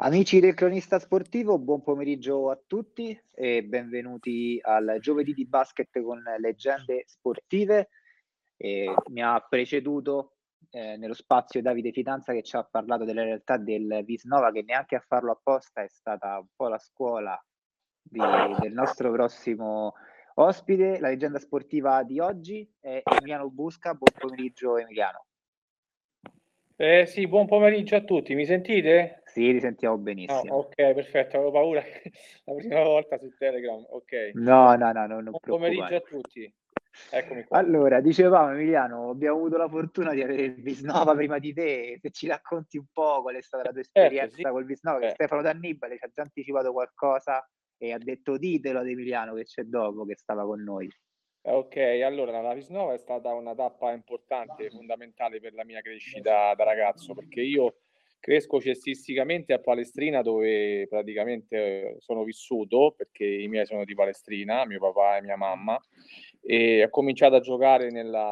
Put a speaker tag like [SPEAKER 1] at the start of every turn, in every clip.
[SPEAKER 1] Amici del cronista sportivo, buon pomeriggio a tutti e benvenuti al giovedì di basket con leggende sportive. E mi ha preceduto eh, nello spazio Davide Fidanza che ci ha parlato della realtà del Visnova che neanche a farlo apposta è stata un po' la scuola di, del nostro prossimo ospite. La leggenda sportiva di oggi è Emiliano Busca. Buon pomeriggio Emiliano.
[SPEAKER 2] Eh, sì, buon pomeriggio a tutti, mi sentite?
[SPEAKER 1] Sì, li sentiamo benissimo.
[SPEAKER 2] Oh, ok, perfetto, avevo paura la prima volta su Telegram, ok.
[SPEAKER 1] No, no, no, no non
[SPEAKER 2] Buon pomeriggio a tutti. Eccomi
[SPEAKER 1] qua. Allora, dicevamo Emiliano, abbiamo avuto la fortuna di avere il Visnova prima di te, se ci racconti un po' qual è stata la tua certo, esperienza certo, sì. col Visnova, che eh. Stefano D'Annibale ci ha già anticipato qualcosa e ha detto ditelo ad Emiliano che c'è dopo, che stava con noi.
[SPEAKER 2] Ok, allora la Visnova è stata una tappa importante, fondamentale per la mia crescita da ragazzo, perché io cresco cestisticamente a Palestrina dove praticamente sono vissuto, perché i miei sono di Palestrina, mio papà e mia mamma, e ho cominciato a giocare nella,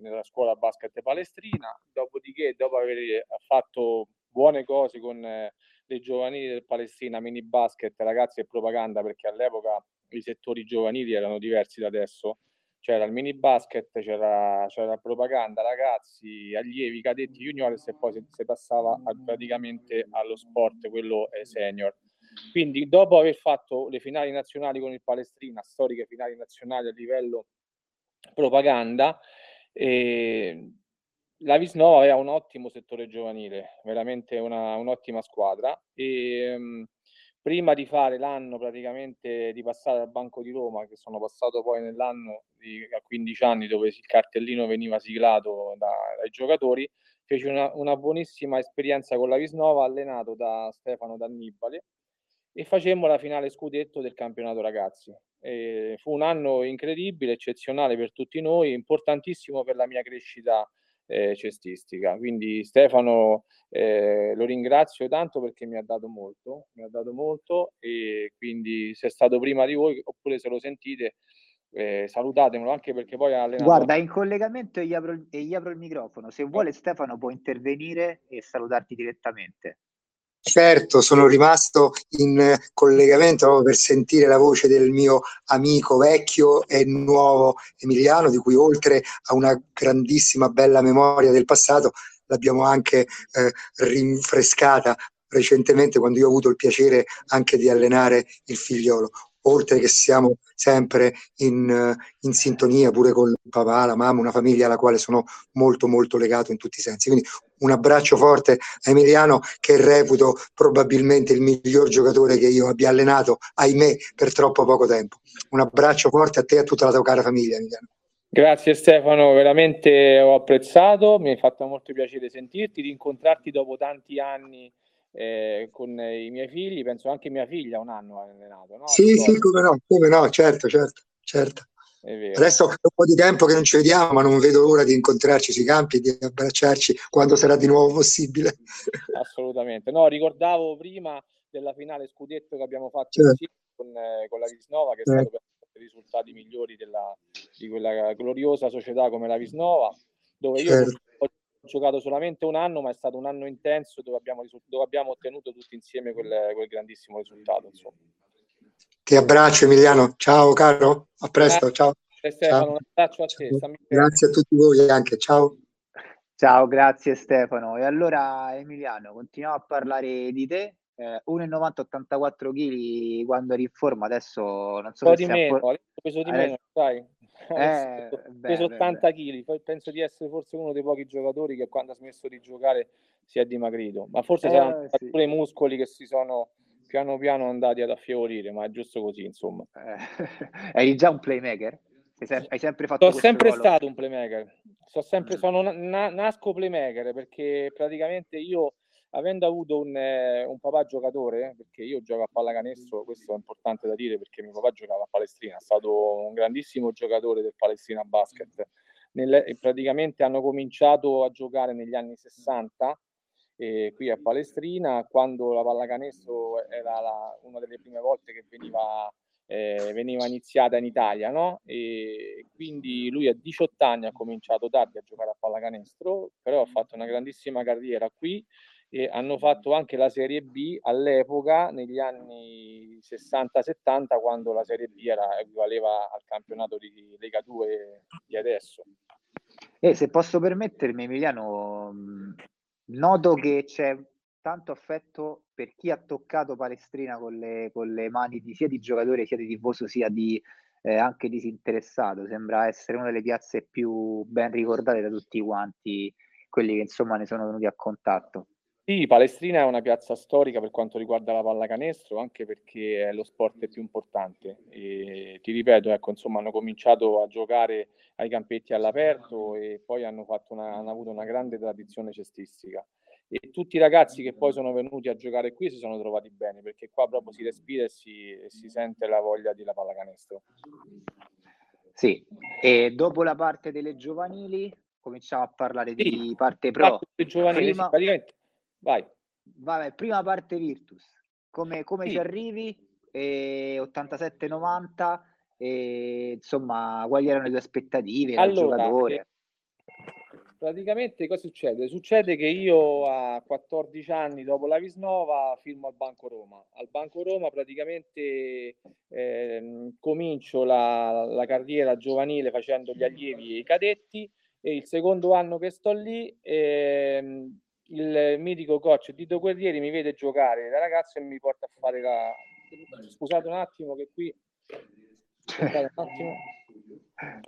[SPEAKER 2] nella scuola basket Palestrina, dopodiché dopo aver fatto buone cose con le giovanili del Palestrina, mini basket, ragazzi e propaganda, perché all'epoca i settori giovanili erano diversi da adesso, c'era il mini basket, c'era, c'era propaganda, ragazzi, allievi, cadetti, juniores e poi si, passava a, praticamente allo sport, quello è senior. Quindi dopo aver fatto le finali nazionali con il Palestrina, storiche finali nazionali a livello propaganda, eh, la Visnova aveva un ottimo settore giovanile, veramente una, un'ottima squadra e um, prima di fare l'anno praticamente di passare al Banco di Roma, che sono passato poi nell'anno di, a 15 anni dove il cartellino veniva siglato da, dai giocatori, feci una, una, buonissima esperienza con la Visnova, allenato da Stefano D'Annibale e facemmo la finale scudetto del campionato ragazzi. E fu un anno incredibile, eccezionale per tutti noi, importantissimo per la mia crescita eh, cestistica. Quindi Stefano eh, lo ringrazio tanto perché mi ha dato molto, mi ha dato molto e quindi se è stato prima di voi oppure se lo sentite eh, salutatemelo anche perché poi ha allenato...
[SPEAKER 1] Guarda, in collegamento e gli, apro, e gli apro il microfono, se vuole Stefano può intervenire e salutarti direttamente.
[SPEAKER 3] Certo, sono rimasto in collegamento per sentire la voce del mio amico vecchio e nuovo Emiliano, di cui oltre a una grandissima bella memoria del passato, l'abbiamo anche eh, rinfrescata recentemente quando io ho avuto il piacere anche di allenare il figliolo oltre che siamo sempre in, in, sintonia pure con il papà, la mamma, una famiglia alla quale sono molto molto legato in tutti i sensi. Quindi un abbraccio forte a Emiliano che reputo probabilmente il miglior giocatore che io abbia allenato, ahimè, per troppo poco tempo. Un abbraccio forte a te e a tutta la tua cara famiglia, Emiliano.
[SPEAKER 2] Grazie Stefano, veramente ho apprezzato, mi è fatto molto piacere sentirti, di incontrarti dopo tanti anni eh, con i miei figli, penso anche mia figlia un anno ha allenato. No?
[SPEAKER 3] Sì, sì, come no, come no, certo, certo, certo. Adesso è un po' di tempo che non ci vediamo, ma non vedo l'ora di incontrarci sui campi e di abbracciarci quando sarà di nuovo possibile.
[SPEAKER 2] Assolutamente. No, ricordavo prima della finale scudetto che abbiamo fatto certo. con, eh, con, la Visnova, che è certo. stato per i risultati migliori della, di quella gloriosa società come la Visnova, dove io certo giocato solamente un anno, ma è stato un anno intenso dove abbiamo, dove abbiamo ottenuto tutti insieme quel, quel grandissimo risultato. Insomma.
[SPEAKER 3] Ti abbraccio Emiliano, ciao caro, a presto, ciao.
[SPEAKER 2] Stefano, ciao. un abbraccio a te.
[SPEAKER 3] Grazie a tutti voi anche, ciao.
[SPEAKER 1] Ciao, grazie Stefano. E allora Emiliano, continuiamo a parlare di te. Eh, 1,90 84 kg quando eri in forma, adesso non so
[SPEAKER 2] un po' di meno, adesso peso di meno, sai. Eh, peso 80 kg, poi penso di essere forse uno dei pochi giocatori che quando ha smesso di giocare si è dimagrito, ma forse eh, saranno sì. pure i muscoli che si sono piano piano andati ad affievolire, ma è giusto così, insomma.
[SPEAKER 1] Eh, eri già un playmaker? Hai sempre fatto
[SPEAKER 2] Sono sempre ruolo? stato un playmaker. Sono sempre, mm. sono na- nasco playmaker perché praticamente io avendo avuto un, eh, un, papà giocatore, perché io gioco a pallacanestro, questo è importante da dire perché mio papà giocava a Palestrina, è stato un grandissimo giocatore del Palestrina Basket. Nel, praticamente hanno cominciato a giocare negli anni 60 eh, qui a Palestrina, quando la pallacanestro era la, una delle prime volte che veniva, eh, veniva iniziata in Italia, no? E quindi lui a 18 anni ha cominciato tardi a giocare a pallacanestro, però ha fatto una grandissima carriera qui e hanno fatto anche la Serie B all'epoca, negli anni 60-70, quando la Serie B era, equivaleva al campionato di Lega 2 di adesso.
[SPEAKER 1] E se posso permettermi, Emiliano, noto che c'è tanto affetto per chi ha toccato Palestrina con le, con le mani di, sia di giocatore sia di tifoso sia di eh, anche disinteressato. Sembra essere una delle piazze più ben ricordate da tutti quanti quelli che insomma ne sono venuti a contatto.
[SPEAKER 2] Sì, Palestrina è una piazza storica per quanto riguarda la pallacanestro, anche perché è lo sport più importante. E ti ripeto, ecco, insomma, hanno cominciato a giocare ai campetti all'aperto e poi hanno, una, hanno avuto una grande tradizione cestistica. E tutti i ragazzi che poi sono venuti a giocare qui si sono trovati bene, perché qua proprio si respira e si, e si sente la voglia della pallacanestro.
[SPEAKER 1] Sì, e dopo la parte delle giovanili cominciamo a parlare sì, di parte pro.
[SPEAKER 2] Prima... praticamente Vai.
[SPEAKER 1] Vabbè, prima parte Virtus. Come, come sì. ci arrivi? Eh, 87-90, eh, insomma, quali erano le aspettative allora, giocatore? Eh,
[SPEAKER 2] praticamente cosa succede? Succede che io a 14 anni dopo la Visnova firmo al Banco Roma. Al Banco Roma praticamente eh, comincio la, la, carriera giovanile facendo gli allievi e i cadetti e il secondo anno che sto lì eh, il mitico coach Tito Guerrieri mi vede giocare da ragazzo e mi porta a fare la... Scusate un attimo che qui...
[SPEAKER 1] Scusate un attimo.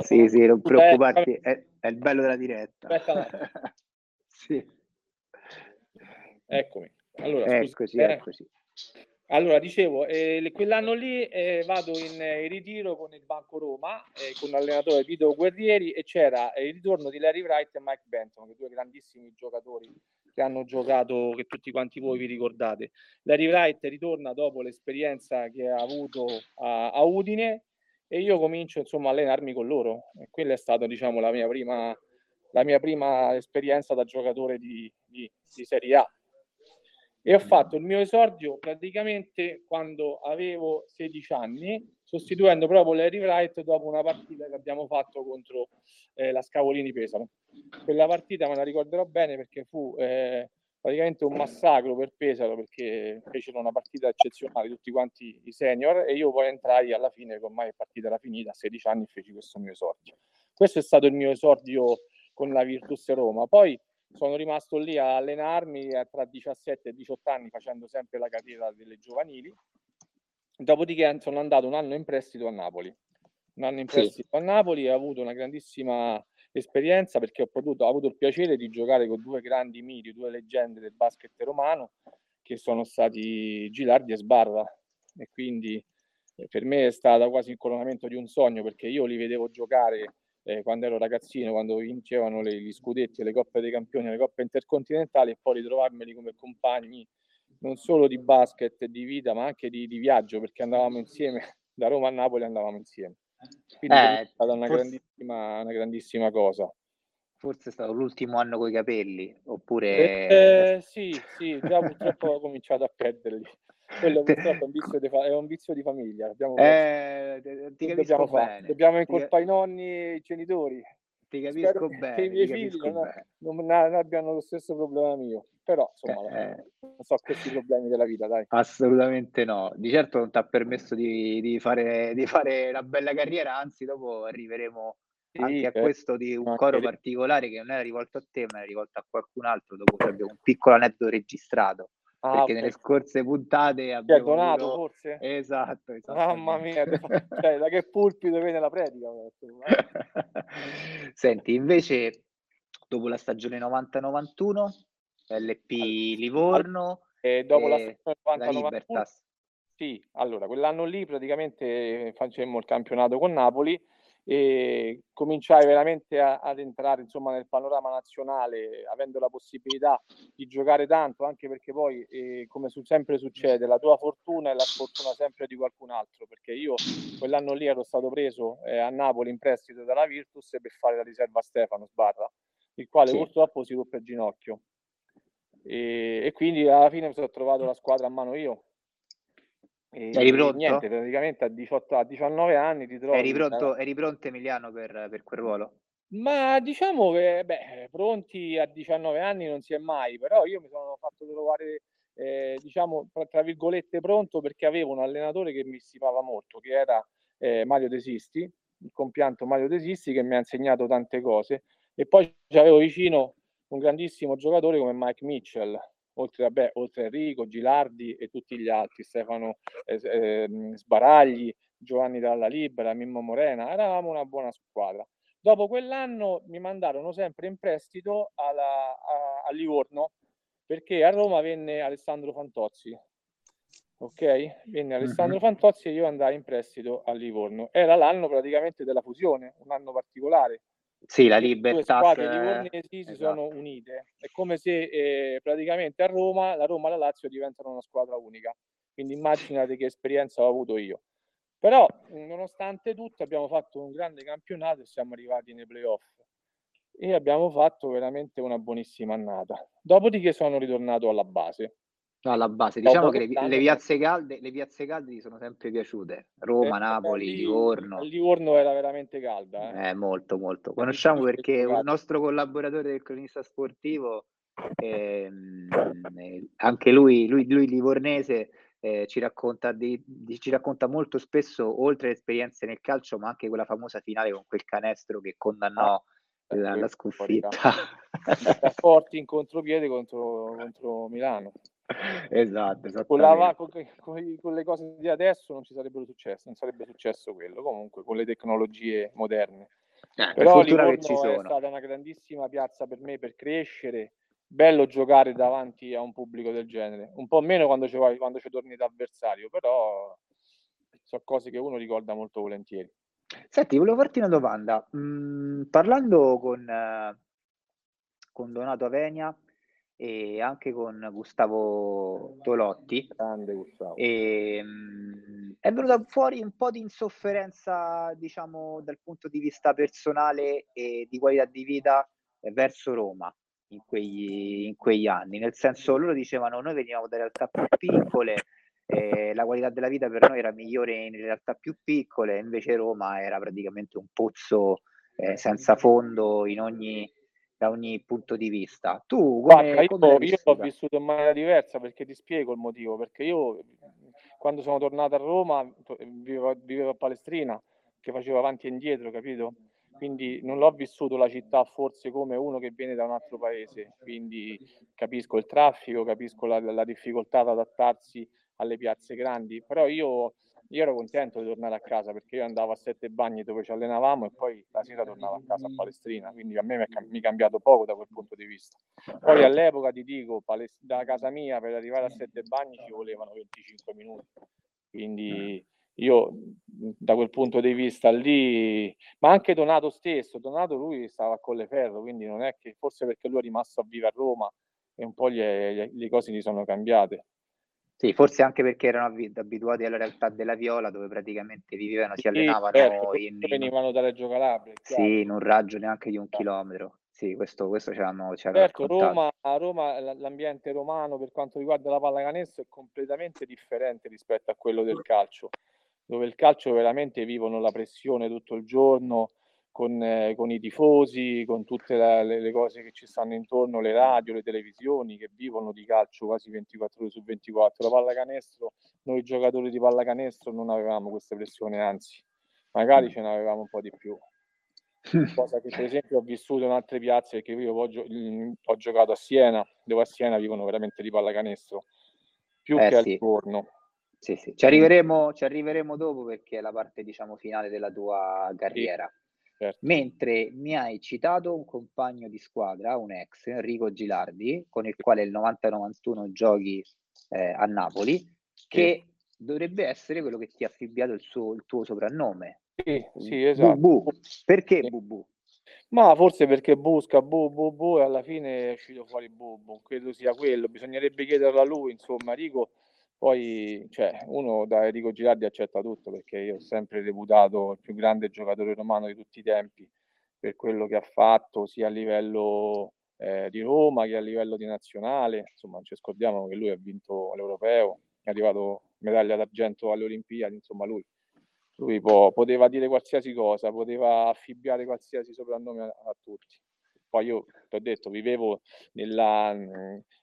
[SPEAKER 1] Sì, sì, non preoccuparti, è, è il bello della diretta.
[SPEAKER 2] sì. Eccomi. Allora,
[SPEAKER 1] eccoci, scusate, eccoci.
[SPEAKER 2] Allora, dicevo, eh, quell'anno lì eh, vado in, in, eh, ritiro con il Banco Roma, eh, con l'allenatore Tito Guerrieri e c'era eh, il ritorno di Larry Wright e Mike Benton, che due grandissimi giocatori che hanno giocato, che tutti quanti voi vi ricordate. Larry Wright ritorna dopo l'esperienza che ha avuto a, a Udine e io comincio insomma a allenarmi con loro. E quella è stata diciamo la mia prima, la mia prima esperienza da giocatore di, di, di Serie A e ho fatto il mio esordio praticamente quando avevo 16 anni, sostituendo proprio Larry Wright dopo una partita che abbiamo fatto contro eh, la Scavolini Pesaro. Quella partita me la ricorderò bene perché fu eh, praticamente un massacro per Pesaro perché fecero una partita eccezionale tutti quanti i senior e io poi entrai alla fine, che ormai la partita era finita, a 16 anni feci questo mio esordio. Questo è stato il mio esordio con la Virtus Roma. Poi sono rimasto lì a allenarmi tra 17 e 18 anni facendo sempre la carriera delle giovanili. Dopodiché sono andato un anno in prestito a Napoli. Un anno in prestito sì. a Napoli e ho avuto una grandissima esperienza perché ho, potuto, ho avuto il piacere di giocare con due grandi miti, due leggende del basket romano che sono stati Gilardi e Sbarra e quindi eh, per me è stato quasi il coronamento di un sogno perché io li vedevo giocare eh, quando ero ragazzino, quando vincevano le, gli scudetti, le coppe dei campioni, le coppe intercontinentali e poi ritrovarmeli come compagni non solo di basket e di vita, ma anche di, di, viaggio, perché andavamo insieme da Roma a Napoli, andavamo insieme. Quindi eh, è stata una, forse, grandissima, una grandissima cosa.
[SPEAKER 1] Forse è stato l'ultimo anno con i capelli, oppure...
[SPEAKER 2] Eh, sì, sì, già purtroppo ho cominciato a perderli. Quello purtroppo è un vizio di, fa- è un vizio di famiglia. Abbiamo
[SPEAKER 1] eh, ti
[SPEAKER 2] dobbiamo,
[SPEAKER 1] bene.
[SPEAKER 2] dobbiamo incolpare ti... i nonni e i genitori.
[SPEAKER 1] Ti capisco Spero bene. Che
[SPEAKER 2] i miei figli non, non, non, abbiano lo stesso problema mio. Però, insomma, eh, non so questi problemi della vita, dai.
[SPEAKER 1] Assolutamente no. Di certo non ti ha permesso di, di, fare, di fare una bella carriera, anzi dopo arriveremo sì, anche a questo di un coro particolare che non era rivolto a te, ma era rivolto a qualcun altro. Dopo abbiamo un piccolo aneddoto registrato. Ah, perché okay. nelle scorse puntate abbiamo
[SPEAKER 2] donato avuto... forse?
[SPEAKER 1] Esatto, esatto.
[SPEAKER 2] Mamma mia, cioè, da che pulpito viene la predica?
[SPEAKER 1] Senti, invece dopo la stagione 90-91 LP Livorno
[SPEAKER 2] e dopo la stagione 90-91 sì, allora quell'anno lì praticamente facemmo il campionato con Napoli e cominciai veramente a, ad entrare insomma, nel panorama nazionale avendo la possibilità di giocare tanto anche perché poi eh, come su, sempre succede la tua fortuna è la sfortuna sempre di qualcun altro perché io quell'anno lì ero stato preso eh, a Napoli in prestito dalla Virtus per fare la riserva a Stefano Sbarra il quale sì. purtroppo si ruppe il ginocchio e, e quindi alla fine mi sono trovato la squadra a mano io
[SPEAKER 1] e eri pronto?
[SPEAKER 2] Niente, praticamente a, 18, a 19 anni ti trovi...
[SPEAKER 1] Eri pronto, eri pronto Emiliano per, per quel ruolo?
[SPEAKER 2] Ma diciamo che beh, pronti a 19 anni non si è mai, però io mi sono fatto trovare, eh, diciamo, tra, virgolette, pronto perché avevo un allenatore che mi stipava molto, che era eh, Mario Desisti, il compianto Mario Desisti, che mi ha insegnato tante cose. E poi avevo vicino un grandissimo giocatore come Mike Mitchell, oltre, vabbè, oltre Enrico, Gilardi e tutti gli altri, Stefano eh, eh, Sbaragli, Giovanni Dalla Libera, Mimmo Morena, eravamo una buona squadra. Dopo quell'anno mi mandarono sempre in prestito alla, a, a Livorno perché a Roma venne Alessandro Fantozzi. Ok? Venne Alessandro uh-huh. Fantozzi e io andai in prestito a Livorno. Era l'anno praticamente della fusione, un anno particolare.
[SPEAKER 1] Sì, la Libertà. Le
[SPEAKER 2] squadre livornesi si esatto. sono unite. È come se eh, praticamente a Roma, la Roma e la Lazio diventano una squadra unica. Quindi immaginate che esperienza ho avuto io. Però, nonostante tutto, abbiamo fatto un grande campionato e siamo arrivati nei playoff e abbiamo fatto veramente una buonissima annata. Dopodiché sono ritornato alla base.
[SPEAKER 1] Alla base, diciamo che le, le, piazze calde, le piazze calde sono sempre piaciute. Roma, eh, Napoli, Livorno.
[SPEAKER 2] Livorno era veramente calda.
[SPEAKER 1] Eh, eh molto, molto. Conosciamo perché un nostro collaboratore del cronista sportivo, ehm, eh, anche lui, lui, lui livornese, eh, ci, racconta di, di, ci racconta molto spesso, oltre le esperienze nel calcio, ma anche quella famosa finale con quel canestro che condannò ah, la, la sconfitta.
[SPEAKER 2] Forti in contropiede contro, contro Milano.
[SPEAKER 1] Esatto,
[SPEAKER 2] con, la, con, con, con, le cose di adesso non ci sarebbero successo, non sarebbe successo quello, comunque con le tecnologie moderne. Eh, Però Livorno è stata una grandissima piazza per me per crescere bello giocare davanti a un pubblico del genere. Un po' meno quando ci, vai, quando ci torni da avversario, però sono cose che uno ricorda molto volentieri.
[SPEAKER 1] Senti, volevo farti una domanda. Mm, parlando con, eh, con Donato Avenia e anche con Gustavo Tolotti,
[SPEAKER 2] Gustavo.
[SPEAKER 1] E, mm, è venuta fuori un po' di insofferenza, diciamo, dal punto di vista personale e di qualità di vita verso Roma in quegli, in quegli anni, nel senso loro dicevano noi venivamo da realtà più piccole, eh, la qualità della vita per noi era migliore in realtà più piccole, invece Roma era praticamente un pozzo eh, senza fondo in ogni, da ogni punto di vista. Tu come,
[SPEAKER 2] Guarda, come io, io l'ho vissuto in maniera diversa perché ti spiego il motivo, perché io quando sono tornato a Roma vivevo, vivevo a Palestrina che facevo avanti e indietro, capito? quindi non l'ho vissuto la città forse come uno che viene da un altro paese, quindi capisco il traffico, capisco la, la difficoltà ad adattarsi alle piazze grandi, però io, io, ero contento di tornare a casa perché io andavo a Sette Bagni dove ci allenavamo e poi la sera tornavo a casa a Palestrina, quindi a me mi è cambiato poco da quel punto di vista. Poi all'epoca ti dico, da casa mia per arrivare a Sette Bagni ci volevano 25 minuti, quindi io da quel punto di vista lì, ma anche Donato stesso, Donato lui stava a Colleferro, quindi non è che forse perché lui è rimasto a vivere a Roma e un po' gli, le cose gli sono cambiate.
[SPEAKER 1] Sì, forse anche perché erano abituati alla realtà della Viola dove praticamente vivevano, si allenavano
[SPEAKER 2] certo, in, venivano da Reggio Calabria.
[SPEAKER 1] Sì, in un raggio neanche di un chilometro. Sì, questo, questo ci hanno, ci
[SPEAKER 2] hanno certo, Roma, a Roma l'ambiente romano per quanto riguarda la pallacanestro è completamente differente rispetto a quello del calcio dove il calcio veramente vivono la pressione tutto il giorno con, eh, con i tifosi, con tutte la, le, le, cose che ci stanno intorno, le radio, le televisioni che vivono di calcio quasi 24 ore su 24. La pallacanestro, noi giocatori di pallacanestro non avevamo queste pressioni, anzi, magari mm. ce n'avevamo un po' di più. Cosa che per esempio ho vissuto in altre piazze perché io ho, gio- ho giocato a Siena, dove a Siena vivono veramente di pallacanestro, più eh, che al Livorno
[SPEAKER 1] sì, sì. Ci, arriveremo, ci arriveremo dopo perché è la parte, diciamo, finale della tua carriera. Sì, certo. Mentre mi hai citato un compagno di squadra, un ex, Enrico Gilardi, con il quale il 90-91 giochi eh, a Napoli, che dovrebbe essere quello che ti ha affibbiato il, suo, il tuo soprannome.
[SPEAKER 2] Sì, sì, esatto.
[SPEAKER 1] Bubu. Perché sì. Bubu?
[SPEAKER 2] Ma forse perché busca bu bu bu e alla fine è uscito fuori Bubu, credo sia quello, bisognerebbe chiederlo a lui, insomma, Rico poi, cioè, uno da Enrico Girardi accetta tutto perché io ho sempre reputato il più grande giocatore romano di tutti i tempi per quello che ha fatto sia a livello eh, di Roma che a livello di nazionale. Insomma, non ci scordiamo che lui ha vinto l'europeo, è arrivato medaglia d'argento alle Olimpiadi, insomma, lui, lui può, poteva dire qualsiasi cosa, poteva affibbiare qualsiasi soprannome a, a tutti. Poi io ti ho detto, vivevo nella,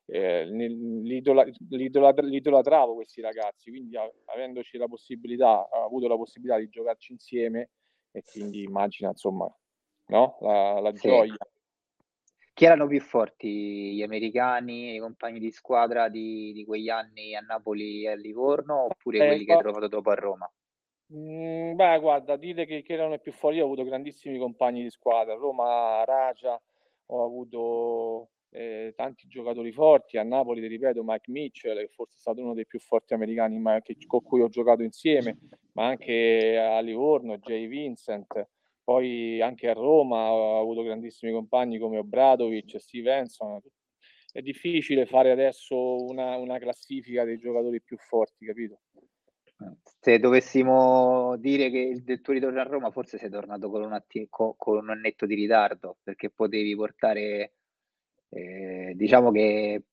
[SPEAKER 2] eh, l'idolatravo questi ragazzi, quindi avendoci la possibilità, ho avuto la possibilità di giocarci insieme e quindi immagina insomma no? la, la sì. gioia.
[SPEAKER 1] Chi erano più forti, gli americani, i compagni di squadra di, di quegli anni a Napoli e a Livorno oppure eh, quelli che hai trovato dopo a Roma?
[SPEAKER 2] Mm, beh, guarda, dire che, che erano i più forti, io ho avuto grandissimi compagni di squadra, Roma, Raja, ho avuto eh, tanti giocatori forti, a Napoli ti ripeto Mike Mitchell, che forse è stato uno dei più forti americani ma che, con cui ho giocato insieme, ma anche a Livorno, Jay Vincent, poi anche a Roma ho avuto grandissimi compagni come Obradovic, Stevenson. È difficile fare adesso una, una classifica dei giocatori più forti, capito?
[SPEAKER 1] Se dovessimo dire che del tuo ritorno a Roma, forse sei tornato con un, atti- con, con un annetto di ritardo, perché potevi portare, eh, diciamo che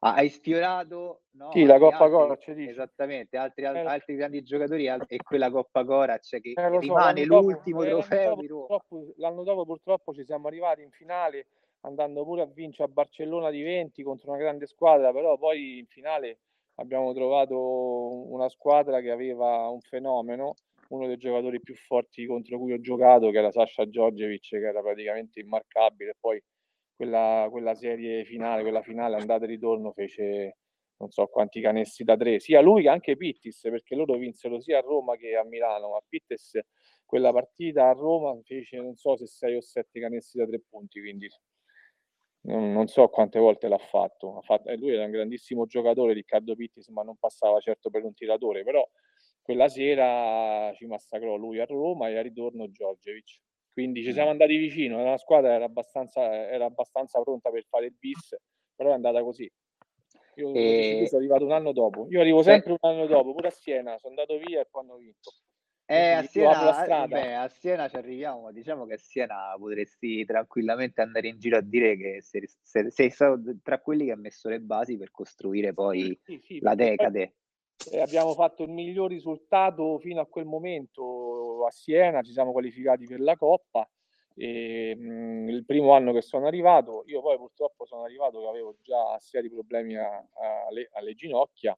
[SPEAKER 1] hai sfiorato
[SPEAKER 2] no, sì, la Coppa Cora
[SPEAKER 1] esattamente altri, eh, altri grandi giocatori e quella Coppa Cora cioè che, eh, rimane so, l'ultimo dopo, trofeo
[SPEAKER 2] di Roma. l'anno dopo purtroppo ci siamo arrivati in finale andando pure a vincere a Barcellona di 20 contro una grande squadra però poi in finale abbiamo trovato una squadra che aveva un fenomeno uno dei giocatori più forti contro cui ho giocato che era Sasha Giorgevic che era praticamente immarcabile. Poi quella, quella serie finale, quella finale andata e ritorno fece non so quanti canestri da tre, sia lui che anche Pittis, perché loro vinsero sia a Roma che a Milano, ma Pittis quella partita a Roma fece non so se sei o sette canestri da tre punti, quindi non, non so quante volte l'ha fatto. fatto. Lui era un grandissimo giocatore, Riccardo Pittis, ma non passava certo per un tiratore, però quella sera ci massacrò lui a Roma e a ritorno Giorgevic. Quindi ci siamo andati vicino, la squadra era abbastanza, era abbastanza pronta per fare il bis, però è andata così. Io e... sono arrivato un anno dopo. Io arrivo sempre un anno dopo, pure a Siena, sono andato via e poi hanno vinto.
[SPEAKER 1] Eh, a, Siena, beh, a Siena ci arriviamo, ma diciamo che a Siena potresti tranquillamente andare in giro a dire che sei, sei, sei stato tra quelli che ha messo le basi per costruire poi sì, sì, la decade.
[SPEAKER 2] Poi, eh, abbiamo fatto il miglior risultato fino a quel momento a Siena, ci siamo qualificati per la Coppa. E, mh, mm, il primo anno che sono arrivato, io poi purtroppo sono arrivato che avevo già seri problemi a, a, alle, alle, ginocchia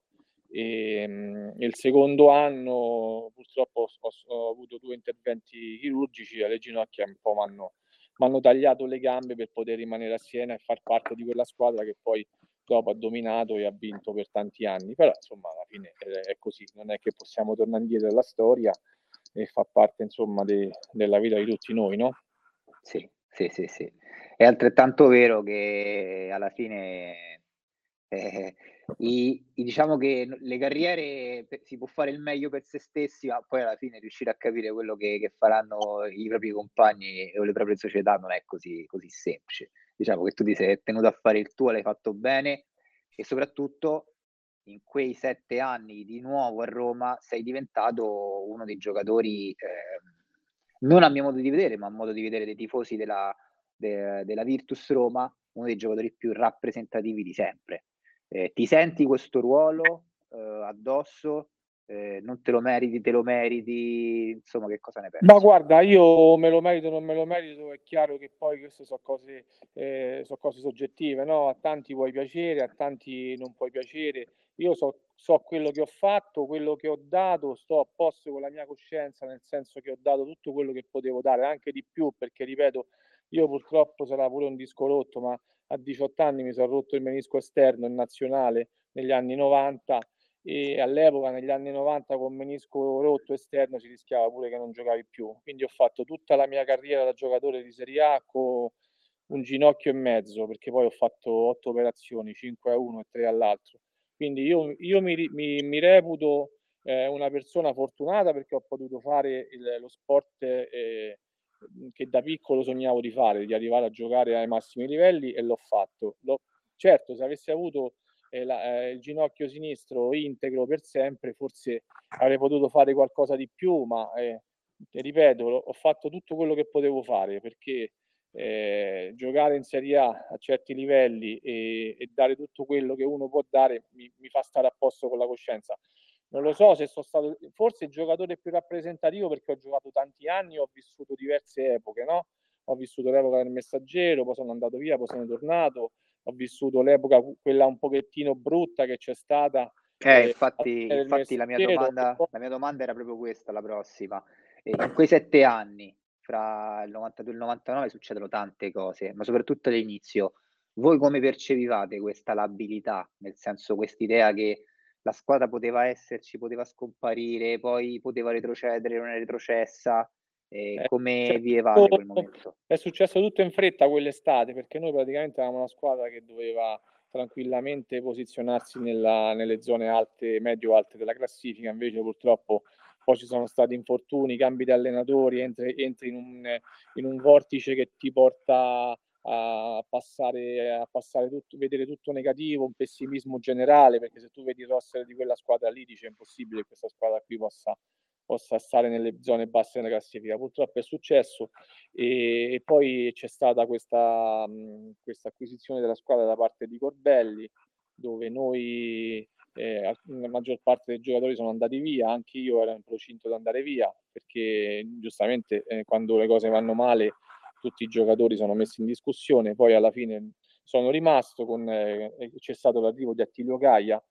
[SPEAKER 2] e mh, il secondo anno purtroppo ho, ho, avuto due interventi chirurgici alle ginocchia un po' mi hanno tagliato le gambe per poter rimanere a Siena e far parte di quella squadra che poi dopo ha dominato e ha vinto per tanti anni però insomma alla fine è, è così non è che possiamo tornare indietro alla storia e fa parte insomma de, della vita di tutti noi, no?
[SPEAKER 1] Sì, sì, sì, sì. È altrettanto vero che alla fine eh, i, i, diciamo che le carriere si può fare il meglio per se stessi, ma poi alla fine riuscire a capire quello che, che faranno i propri compagni o le proprie società non è così, così semplice. Diciamo che tu ti sei tenuto a fare il tuo, l'hai fatto bene e soprattutto in quei sette anni di nuovo a Roma sei diventato uno dei giocatori, eh, non a mio modo di vedere, ma a modo di vedere dei tifosi della, de, della Virtus Roma, uno dei giocatori più rappresentativi di sempre. Eh, ti senti questo ruolo eh, addosso? Eh, non te lo meriti, te lo meriti, insomma, che cosa ne pensi?
[SPEAKER 2] Ma guarda, io me lo merito, non me lo merito, è chiaro che poi queste sono cose, eh, sono cose soggettive, no? A tanti puoi piacere, a tanti non puoi piacere. Io so, so quello che ho fatto, quello che ho dato, sto a posto con la mia coscienza, nel senso che ho dato tutto quello che potevo dare, anche di più, perché ripeto, io purtroppo sarà pure un disco rotto, ma a 18 anni mi sono rotto il menisco esterno in nazionale negli anni 90 e all'epoca negli anni 90 con menisco rotto esterno si rischiava pure che non giocavi più. Quindi ho fatto tutta la mia carriera da giocatore di Serie A con un ginocchio e mezzo, perché poi ho fatto otto operazioni, 5 a uno e 3 all'altro. Quindi io, io mi, mi, mi, reputo eh, una persona fortunata perché ho potuto fare il, lo sport eh, che da piccolo sognavo di fare, di arrivare a giocare ai massimi livelli e l'ho fatto. L'ho, certo, se avessi avuto eh, la, eh, il ginocchio sinistro integro per sempre, forse avrei potuto fare qualcosa di più, ma eh, ripeto, ho fatto tutto quello che potevo fare perché eh, giocare in Serie A a certi livelli e, e, dare tutto quello che uno può dare mi, mi, fa stare a posto con la coscienza. Non lo so se sono stato forse il giocatore più rappresentativo perché ho giocato tanti anni, ho vissuto diverse epoche, no? Ho vissuto l'epoca del messaggero, poi sono andato via, poi sono tornato, ho vissuto l'epoca quella un pochettino brutta che c'è stata.
[SPEAKER 1] Eh, infatti, infatti la, mia domanda, la mia domanda era proprio questa, la prossima. in quei sette anni, fra il 92 e il 99, succedono tante cose, ma soprattutto all'inizio. Voi come percepivate questa labilità? Nel senso, quest'idea che la squadra poteva esserci, poteva scomparire, poi poteva retrocedere, non è retrocessa. Eh, come cioè, vivevate quel momento?
[SPEAKER 2] È successo tutto in fretta quell'estate perché noi praticamente avevamo una squadra che doveva tranquillamente posizionarsi nella, nelle zone alte, medio-alte della classifica, invece purtroppo poi ci sono stati infortuni, cambi di allenatori, entri, entri in, un, in un vortice che ti porta a passare, a passare tutto, vedere tutto negativo, un pessimismo generale, perché se tu vedi il roster di quella squadra lì, dice è impossibile che questa squadra qui possa, possa stare nelle zone basse della classifica. Purtroppo è successo e, e poi c'è stata questa, questa acquisizione della squadra da parte di Corbelli, dove noi eh, la maggior parte dei giocatori sono andati via, anche io ero in procinto di andare via, perché giustamente eh, quando le cose vanno male tutti i giocatori sono messi in discussione, poi alla fine sono rimasto con, eh, c'è stato l'arrivo di Attilio Gaia,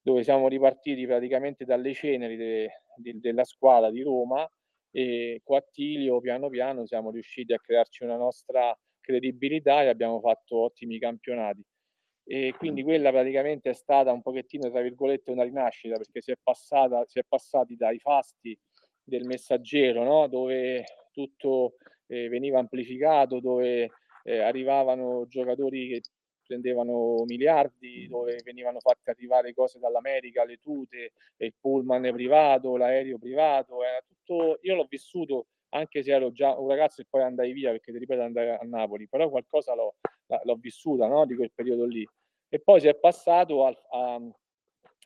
[SPEAKER 2] dove siamo ripartiti praticamente dalle ceneri de, de, della squadra di Roma e con Attilio piano piano siamo riusciti a crearci una nostra credibilità e abbiamo fatto ottimi campionati. E quindi quella praticamente è stata un pochettino, tra virgolette, una rinascita perché si è, passata, si è passati dai fasti del messaggero, no? dove tutto eh, veniva amplificato, dove eh, arrivavano giocatori che prendevano miliardi, dove venivano fatte arrivare cose dall'America, le tute, il pullman privato, l'aereo privato, era tutto, io l'ho vissuto anche se ero già un ragazzo e poi andai via perché ti ripeto andai a Napoli, però qualcosa l'ho, l'ho vissuta no? di quel periodo lì. E poi si è passato a, a,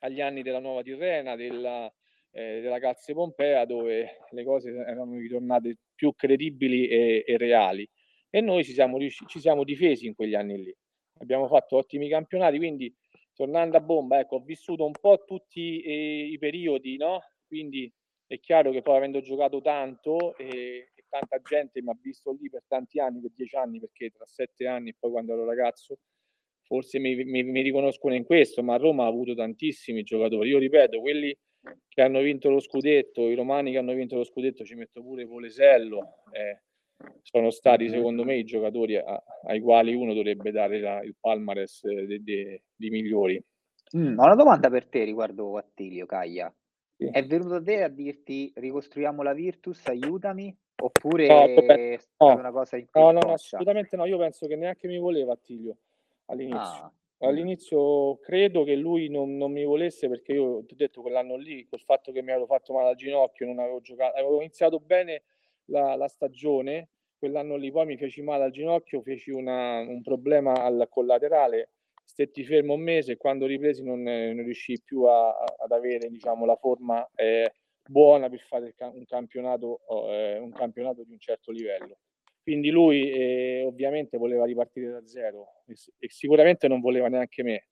[SPEAKER 2] agli anni della nuova Tirrena, della, eh, della Calze Pompea dove le cose erano ritornate più credibili e, e reali e noi ci siamo, ci siamo difesi in quegli anni lì. Abbiamo fatto ottimi campionati, quindi tornando a bomba, ecco, ho vissuto un po' tutti eh, i periodi, no? Quindi è chiaro che poi avendo giocato tanto e, e tanta gente mi ha visto lì per tanti anni, per dieci anni, perché tra sette anni e poi quando ero ragazzo, forse mi, mi, mi riconoscono in questo, ma Roma ha avuto tantissimi giocatori. Io ripeto, quelli che hanno vinto lo scudetto, i romani che hanno vinto lo scudetto, ci metto pure Polesello, eh, sono stati secondo me i giocatori a, ai quali uno dovrebbe dare la, il palmares di migliori.
[SPEAKER 1] Mm, ho una domanda per te riguardo Attilio Caglia. Sì. È venuto te a dirti ricostruiamo la Virtus, aiutami? Oppure no, è
[SPEAKER 2] no, una cosa in no, no, no, assolutamente no. Io penso che neanche mi voleva Attilio all'inizio. Ah. All'inizio credo che lui non, non mi volesse perché io ti ho detto quell'anno lì, col fatto che mi ero fatto male al ginocchio, non avevo giocato, avevo iniziato bene la, la stagione, quell'anno lì poi mi feci male al ginocchio, feci una, un problema al collaterale, stetti fermo un mese e quando ripresi non, non riuscii più a, ad avere diciamo, la forma eh, buona per fare un campionato, eh, un campionato di un certo livello. Quindi lui eh, ovviamente voleva ripartire da zero e, e, sicuramente non voleva neanche me.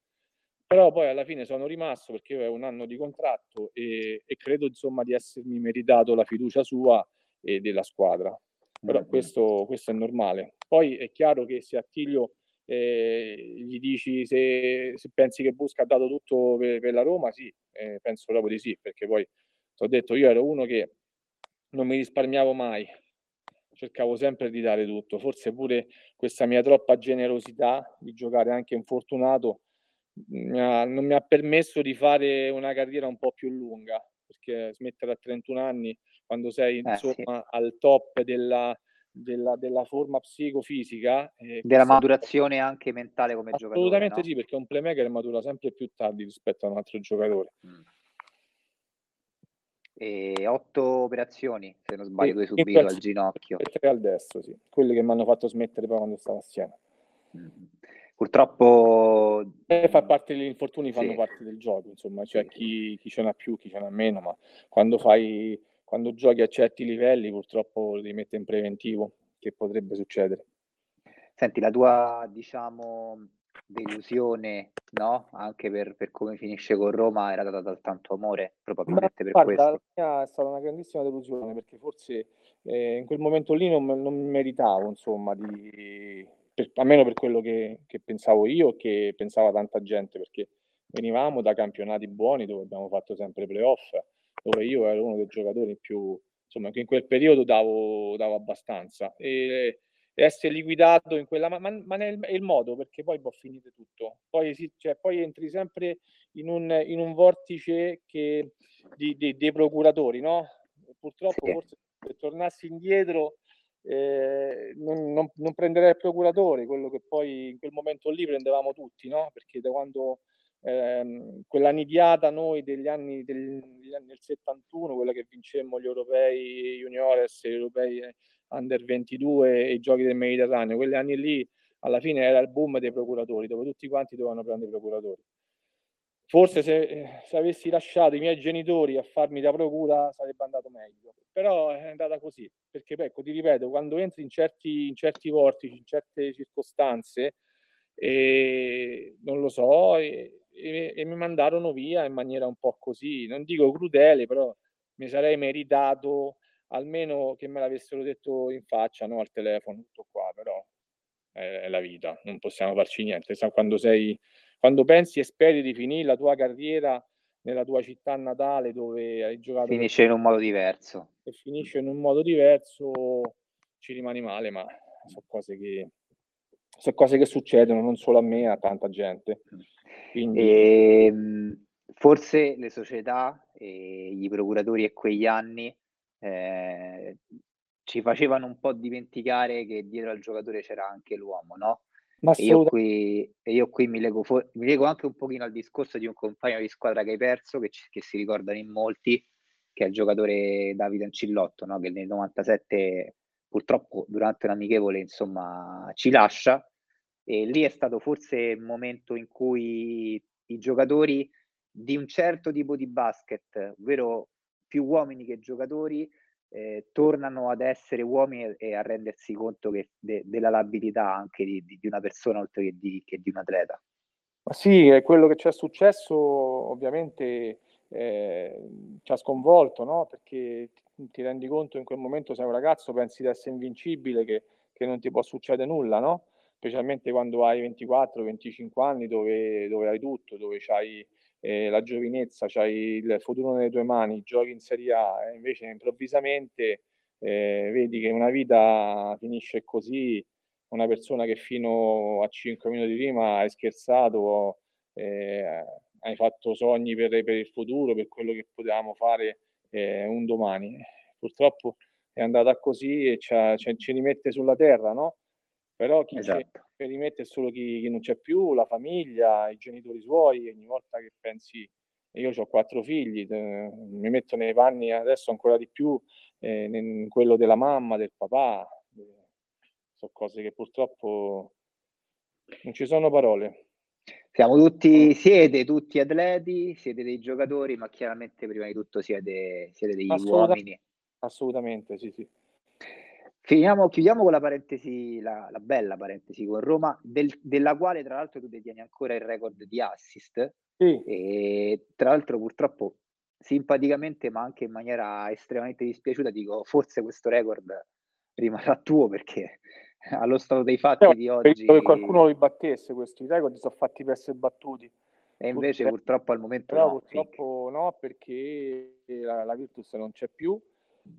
[SPEAKER 2] Però poi alla fine sono rimasto perché io avevo un anno di contratto e, e credo insomma di essermi meritato la fiducia sua e della squadra. Però mm-hmm. questo, questo, è normale. Poi è chiaro che se Attilio eh, gli dici se, se, pensi che Busca ha dato tutto per, per la Roma, sì, eh, penso proprio di sì, perché poi ti ho detto io ero uno che non mi risparmiavo mai, cercavo sempre di dare tutto. Forse pure questa mia troppa generosità di giocare anche infortunato mi ha, non mi ha permesso di fare una carriera un po' più lunga, perché smettere a 31 anni, quando sei eh, insomma sì. al top della, della, della forma psicofisica.
[SPEAKER 1] Eh, della maturazione anche mentale come
[SPEAKER 2] assolutamente
[SPEAKER 1] giocatore.
[SPEAKER 2] Assolutamente no? sì, perché un playmaker matura sempre più tardi rispetto a un altro giocatore. Mm
[SPEAKER 1] e otto operazioni, se non sbaglio, sì, subito al ginocchio.
[SPEAKER 2] E tre al destro, sì. Quelle che mi hanno fatto smettere poi quando stavo a Siena.
[SPEAKER 1] Mm. Purtroppo...
[SPEAKER 2] E fa parte degli infortuni, fanno sì. parte del gioco, insomma, cioè sì. chi, chi ce n'ha più, chi ce n'ha meno, ma quando fai, quando giochi a certi livelli purtroppo li mette in preventivo, che potrebbe succedere.
[SPEAKER 1] Senti, la tua, diciamo, delusione, no? Anche per, per, come finisce con Roma era data dal tanto amore, probabilmente Beh, per guarda, questo.
[SPEAKER 2] La mia è stata una grandissima delusione perché forse eh, in quel momento lì non, non meritavo, insomma, di, per, almeno per quello che, che pensavo io e che pensava tanta gente, perché venivamo da campionati buoni dove abbiamo fatto sempre playoff, dove io ero uno dei giocatori più, insomma, che in quel periodo davo, davo abbastanza. E, essere liquidato in quella, ma, ma, ma è, il, è, il, modo perché poi può finire tutto. Poi, si, cioè, poi entri sempre in un, in un vortice che, di, di, dei procuratori, no? Purtroppo, sì. forse se tornassi indietro, eh, non, non, non, prenderei il procuratore, quello che poi in quel momento lì prendevamo tutti, no? Perché da quando ehm, quella nidiata noi degli anni, degli anni del 71, quella che vincemmo gli europei juniores, gli europei under 22 e i giochi del Mediterraneo, quegli anni lì alla fine era il boom dei procuratori, dove tutti quanti dovevano prendere i procuratori. Forse se, se, avessi lasciato i miei genitori a farmi da procura sarebbe andato meglio, però è andata così, perché ecco, ti ripeto, quando entri in certi, in certi vortici, in certe circostanze, e, non lo so, e, e, e mi mandarono via in maniera un po' così, non dico crudele, però mi sarei meritato almeno che me l'avessero detto in faccia, no, al telefono, tutto qua, però è, la vita, non possiamo farci niente. Quando, sei, quando pensi e speri di finire la tua carriera nella tua città natale dove hai giocato...
[SPEAKER 1] Finisce in un modo diverso.
[SPEAKER 2] E finisce in un modo diverso, ci rimani male, ma sono cose che, sono cose che succedono non solo a me, a tanta gente.
[SPEAKER 1] Quindi... E, ehm, forse le società, e i procuratori e quegli anni eh, ci facevano un po' dimenticare che dietro al giocatore c'era anche l'uomo, no? E io, qui, e io qui mi lego, for- mi lego anche un pochino al discorso di un compagno di squadra che hai perso, che, ci, che si ricordano in molti, che è il giocatore Davide Ancillotto, no? che nel 97 purtroppo durante un amichevole insomma ci lascia e lì è stato forse il momento in cui i giocatori di un certo tipo di basket, ovvero più uomini che giocatori eh, tornano ad essere uomini e, a rendersi conto che de, della labilità anche di, di, una persona oltre che di, che di un atleta.
[SPEAKER 2] Ma sì, è quello che ci è successo ovviamente eh, ci ha sconvolto, no? perché ti, rendi conto in quel momento sei un ragazzo, pensi di essere invincibile, che, che non ti può succedere nulla, no? specialmente quando hai 24-25 anni dove, dove hai tutto, dove hai eh, la giovinezza, c'hai il futuro nelle tue mani, giochi in Serie A e invece improvvisamente eh, vedi che una vita finisce così, una persona che fino a 5 minuti prima hai scherzato, eh, hai fatto sogni per, per, il futuro, per quello che potevamo fare eh, un domani. Purtroppo è andata così e ci, ci rimette sulla terra, no? Però chi esatto che rimette è solo chi, chi, non c'è più, la famiglia, i genitori suoi, ogni volta che pensi, io ho quattro figli, eh, mi metto nei panni adesso ancora di più eh, in quello della mamma, del papà, eh, sono cose che purtroppo non ci sono parole.
[SPEAKER 1] Siamo tutti, siete tutti atleti, siete dei giocatori, ma chiaramente prima di tutto siete, siete degli Assoluta- uomini.
[SPEAKER 2] Assolutamente, sì, sì.
[SPEAKER 1] Finiamo, chiudiamo con la parentesi, la, la bella parentesi con Roma, del, della quale tra l'altro tu detieni ancora il record di assist. Sì. E tra l'altro purtroppo simpaticamente ma anche in maniera estremamente dispiaciuta dico forse questo record rimarrà tuo perché allo stato dei fatti eh, di oggi
[SPEAKER 2] che qualcuno lo ribattesse questi record sono fatti per essere battuti
[SPEAKER 1] e invece purtroppo, purtroppo al momento
[SPEAKER 2] no, purtroppo no perché la, la Virtus non c'è più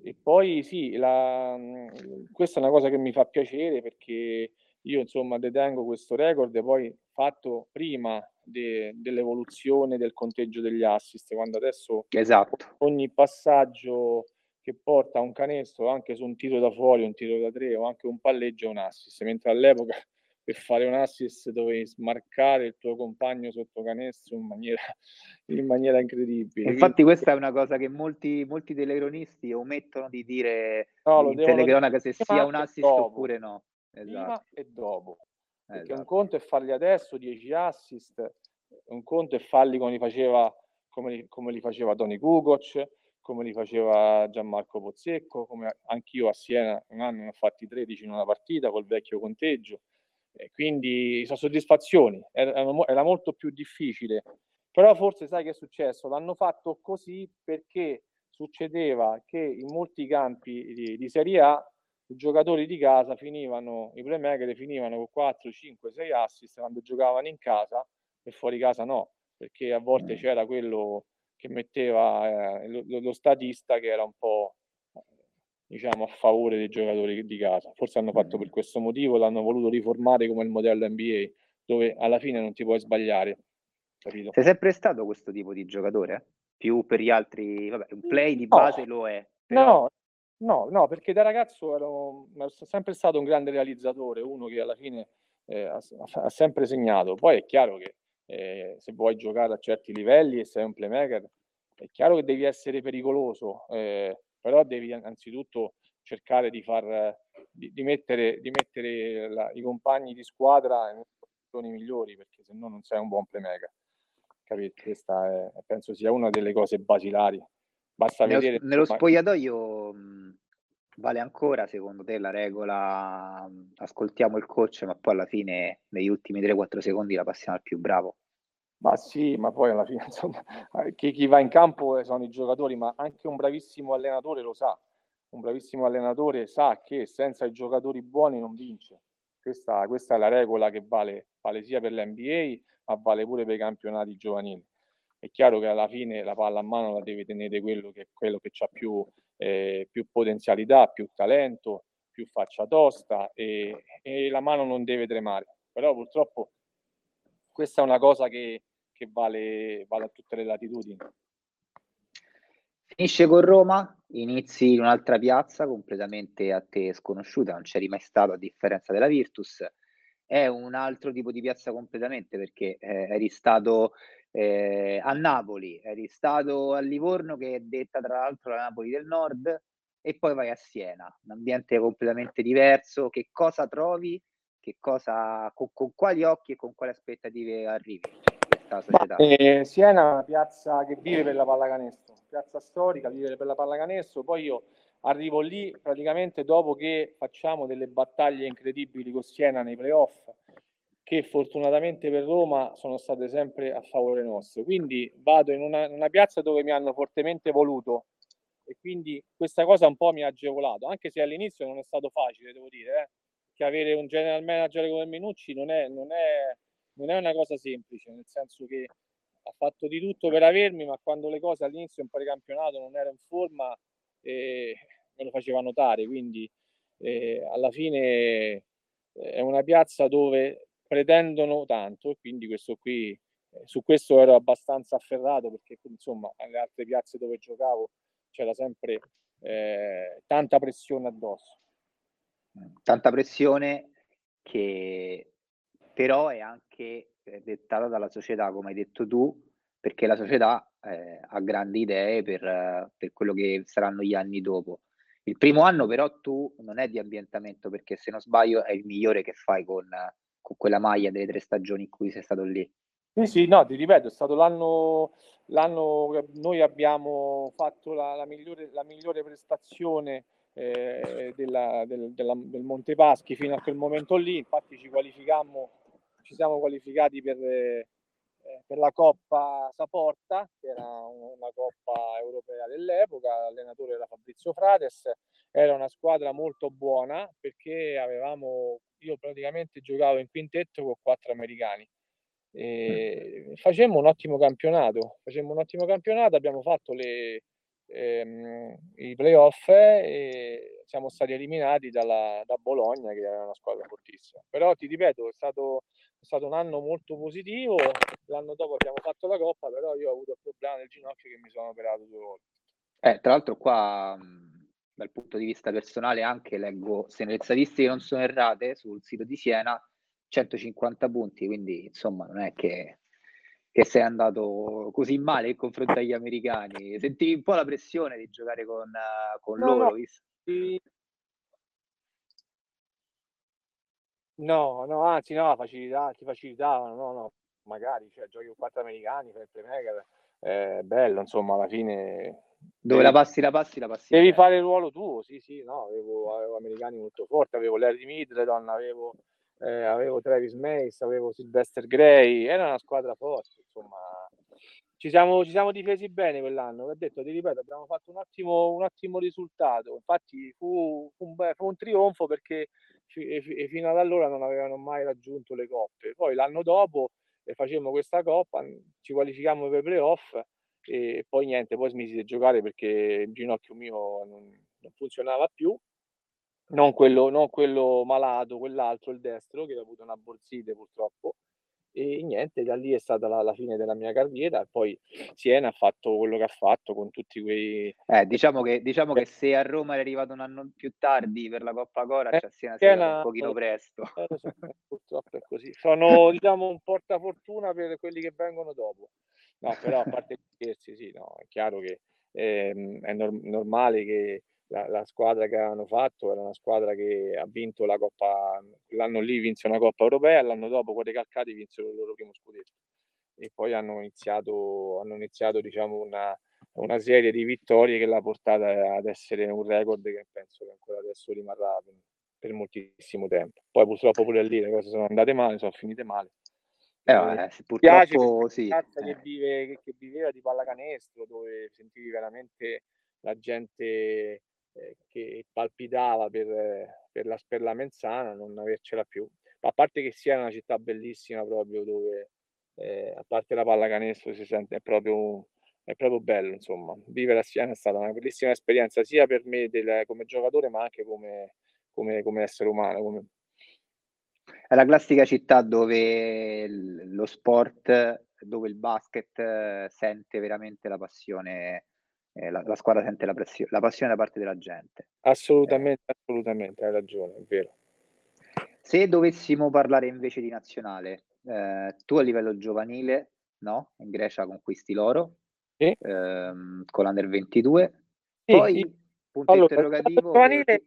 [SPEAKER 2] e poi sì, la, mhmm, questa è una cosa che mi fa piacere perché io insomma detengo questo record poi fatto prima de, dell'evoluzione del conteggio degli assist, quando adesso
[SPEAKER 1] esatto.
[SPEAKER 2] ogni passaggio che porta un canestro anche su un tiro da fuori, un tiro da tre o anche un palleggio è un assist, mentre all'epoca per fare un assist dovevi smarcare il tuo compagno sotto canestro in maniera, in maniera incredibile.
[SPEAKER 1] Infatti Quindi, questa è una cosa che molti, molti telecronisti omettono di dire no, in telecronaca se sia un assist dopo. oppure no.
[SPEAKER 2] Esatto. Prima e dopo. Perché esatto. un conto è farli adesso 10 assist, un conto è farli come li faceva, come li, come li faceva Tony Kukoc, come li faceva Gianmarco Pozzecco, come anch'io a Siena un anno ne ho fatti 13 in una partita col vecchio conteggio E quindi sono soddisfazioni, era, era molto più difficile. Però forse sai che è successo? L'hanno fatto così perché succedeva che in molti campi di, di Serie A i giocatori di casa finivano, i playmaker finivano con 4, 5, 6 assist quando giocavano in casa e fuori casa no, perché a volte mm. c'era quello che metteva eh, lo, lo, statista che era un po' diciamo a favore dei giocatori di casa. Forse hanno fatto mm. per questo motivo, l'hanno voluto riformare come il modello NBA, dove alla fine non ti puoi sbagliare.
[SPEAKER 1] Capito? Sei sempre stato questo tipo di giocatore? Più per gli altri, vabbè, un play di base no. lo è.
[SPEAKER 2] Però... No, No, no, perché da ragazzo ero, ero sempre stato un grande realizzatore, uno che alla fine eh, ha, ha, sempre segnato. Poi è chiaro che eh, se vuoi giocare a certi livelli e sei un playmaker, è chiaro che devi essere pericoloso, eh, però devi anzitutto cercare di, far, di, di mettere, di mettere la, i compagni di squadra in condizioni migliori, perché se no non sei un buon playmaker. Capito? Questa è, penso sia una delle cose basilari. Basta
[SPEAKER 1] nello,
[SPEAKER 2] vedere.
[SPEAKER 1] Nello spogliatoio vale ancora secondo te la regola ascoltiamo il coach, ma poi alla fine negli ultimi 3-4 secondi la passiamo al più bravo?
[SPEAKER 2] Ma sì, ma poi alla fine insomma, chi, chi va in campo sono i giocatori, ma anche un bravissimo allenatore lo sa. Un bravissimo allenatore sa che senza i giocatori buoni non vince. Questa, questa è la regola che vale, vale sia per l'NBA, ma vale pure per i campionati giovanili è chiaro che alla fine la palla a mano la deve tenere quello che, quello che ha più, eh, più, potenzialità, più talento, più faccia tosta e, e, la mano non deve tremare. Però purtroppo questa è una cosa che, che vale, vale a tutte le latitudini.
[SPEAKER 1] Finisce con Roma, inizi in un'altra piazza completamente a te sconosciuta, non c'eri mai stato a differenza della Virtus. È un altro tipo di piazza completamente perché eh, eri stato eh, a Napoli, eri stato a Livorno che è detta tra l'altro la Napoli del Nord e poi vai a Siena, un ambiente completamente diverso, che cosa trovi, che cosa, con, con quali occhi e con quali aspettative arrivi questa
[SPEAKER 2] società? Eh, Siena è una piazza che vive per la pallacanestro, piazza storica, vive per la pallacanestro, poi io arrivo lì praticamente dopo che facciamo delle battaglie incredibili con Siena nei playoff che fortunatamente per Roma sono state sempre a favore nostro. Quindi vado in una, una, piazza dove mi hanno fortemente voluto e quindi questa cosa un po' mi ha agevolato, anche se all'inizio non è stato facile, devo dire, eh, che avere un general manager come Minucci non è, non, è, non è una cosa semplice, nel senso che ha fatto di tutto per avermi, ma quando le cose all'inizio un precampionato non ero in forma eh, me lo faceva notare, quindi eh, alla fine eh, è una piazza dove pretendono tanto e quindi questo qui, eh, su questo ero abbastanza afferrato perché insomma alle altre piazze dove giocavo c'era sempre eh, tanta pressione addosso.
[SPEAKER 1] Tanta pressione che però è anche eh, dettata dalla società, come hai detto tu, perché la società eh, ha grandi idee per, per, quello che saranno gli anni dopo. Il primo anno però tu non è di ambientamento perché se non sbaglio è il migliore che fai con, con quella maglia delle tre stagioni in cui sei stato lì.
[SPEAKER 2] Sì, sì, no, ti ripeto, è stato l'anno, l'anno noi abbiamo fatto la, la, migliore, la migliore, prestazione eh, della, del, della, del Montepaschi fino a quel momento lì, infatti ci qualificammo, ci siamo qualificati per, eh, per la Coppa Saporta, che era una Coppa europea dell'epoca, l'allenatore era Fabrizio Frates, era una squadra molto buona perché avevamo io praticamente giocavo in quintetto con quattro americani. E facemmo un ottimo campionato, facemmo un ottimo campionato, abbiamo fatto le, ehm, i playoff e siamo stati eliminati dalla, da Bologna che era una squadra fortissima. Però ti ripeto, è stato, è stato un anno molto positivo, l'anno dopo abbiamo fatto la coppa, però io ho avuto il problema del ginocchio che mi sono operato due volte.
[SPEAKER 1] Eh, tra l'altro qua dal punto di vista personale anche leggo, se le statistiche non sono errate, sul sito di Siena 150 punti, quindi insomma non è che, che sei andato così male in confronto agli americani. Sentivi un po' la pressione di giocare con, uh, con no, loro? No.
[SPEAKER 2] No, no, anzi no, facilità, ti facilitavano, no, no, magari, cioè, giochi con quattro americani, il playmaker, è bello, insomma, alla fine
[SPEAKER 1] dove la passi, la passi, la passi.
[SPEAKER 2] Devi fare il ruolo tuo, sì, sì, no, avevo, avevo americani molto forti, avevo Larry Middleton, avevo, eh, avevo Travis Mace, avevo Sylvester Gray, era una squadra forte, insomma. Ci siamo, ci siamo difesi bene quell'anno, ho detto, ti ripeto, abbiamo fatto un ottimo, un ottimo risultato, infatti fu, fu, un, fu un trionfo perché e fino ad allora non avevano mai raggiunto le coppe. Poi l'anno dopo eh, facemmo questa coppa, ci qualificammo per playoff e poi niente, poi smisi di giocare perché il ginocchio mio non, non funzionava più non quello, non quello malato, quell'altro, il destro, che ha avuto una borsite purtroppo. E niente, da lì è stata la, la fine della mia carriera. Poi Siena ha fatto quello che ha fatto con tutti quei.
[SPEAKER 1] Eh, diciamo che, diciamo che se a Roma è arrivato un anno più tardi per la Coppa Cora, eh, cioè Siena, Siena un pochino presto.
[SPEAKER 2] Eh, purtroppo è così. Sono diciamo un portafortuna per quelli che vengono dopo. No, però a parte gli scherzi, sì, no, è chiaro che ehm, è nor- normale che la, la, squadra che avevano fatto era una squadra che ha vinto la Coppa, l'anno lì vinse una Coppa Europea, l'anno dopo quelle calcati vinsero il loro primo scudetto e poi hanno iniziato, hanno iniziato diciamo una, una serie di vittorie che l'ha portata ad essere un record che penso che ancora adesso rimarrà per, per moltissimo tempo. Poi purtroppo pure lì le cose sono andate male, sono finite male.
[SPEAKER 1] Eh, eh, purtroppo sì.
[SPEAKER 2] Che, eh. vive, che, viveva di pallacanestro, dove sentivi veramente la gente eh, che palpitava per, per, la, per Menzana, non avercela più. A parte che sia una città bellissima proprio dove, eh, a parte la pallacanestro, si sente proprio, è proprio bello, insomma. Vivere a Siena è stata una bellissima esperienza sia per me del, come giocatore ma anche come, come, come essere umano. Come...
[SPEAKER 1] È la classica città dove lo sport, dove il basket eh, sente veramente la passione eh, la, la, squadra sente la, pressio- la, passione da parte della gente.
[SPEAKER 2] Assolutamente, eh. assolutamente, hai ragione, è vero.
[SPEAKER 1] Se dovessimo parlare invece di nazionale, eh, tu a livello giovanile, no? In Grecia conquisti l'oro, sì. ehm, con l'Under 22, sì, poi sì. punto allora, interrogativo...
[SPEAKER 2] Giovanile,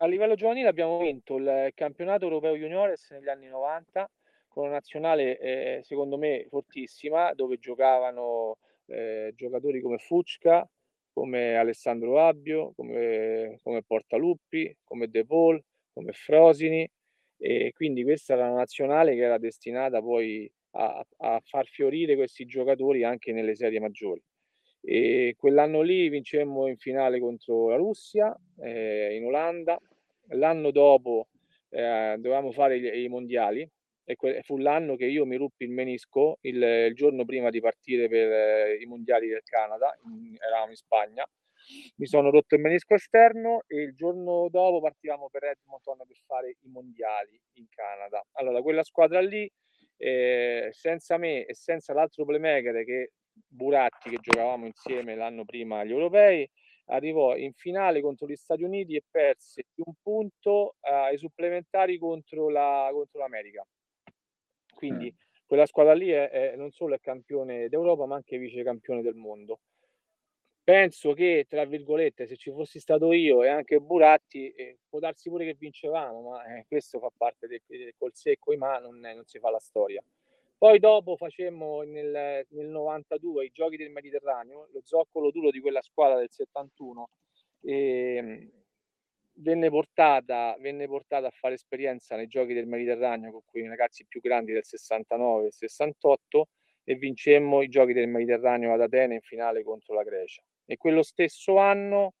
[SPEAKER 2] a livello giovanile abbiamo vinto il campionato europeo juniores negli anni 90 con una nazionale eh, secondo me fortissima dove giocavano eh, giocatori come Fucca, come Alessandro Abbio, come, come Portaluppi, come De Paul, come Frosini e quindi questa era una nazionale che era destinata poi a, a far fiorire questi giocatori anche nelle serie maggiori. E quell'anno lì vincemmo in finale contro la Russia eh, in Olanda. L'anno dopo eh, dovevamo fare i, i mondiali e que- fu l'anno che io mi ruppi il menisco il, il giorno prima di partire per eh, i mondiali del Canada, in, eravamo in Spagna. Mi sono rotto il menisco esterno e il giorno dopo partivamo per Edmonton per fare i mondiali in Canada. Allora, quella squadra lì, eh, senza me e senza l'altro playmaker che Buratti, che giocavamo insieme l'anno prima agli europei, arrivò in finale contro gli Stati Uniti e perse di un punto eh, ai supplementari contro, la, contro l'America. Quindi mm. quella squadra lì è, è, non solo è campione d'Europa, ma anche vice campione del mondo. Penso che, tra virgolette, se ci fossi stato io e anche Buratti, eh, può darsi pure che vincevamo, ma eh, questo fa parte del, del col secco mano, non, non, si fa la storia. Poi dopo facemmo nel, nel 92 i giochi del Mediterraneo, lo zoccolo duro di quella squadra del 71. E, venne portata, venne portata a fare esperienza nei giochi del Mediterraneo con quei ragazzi più grandi del 69 e 68 e vincemmo i giochi del Mediterraneo ad Atene in finale contro la Grecia. E quello stesso anno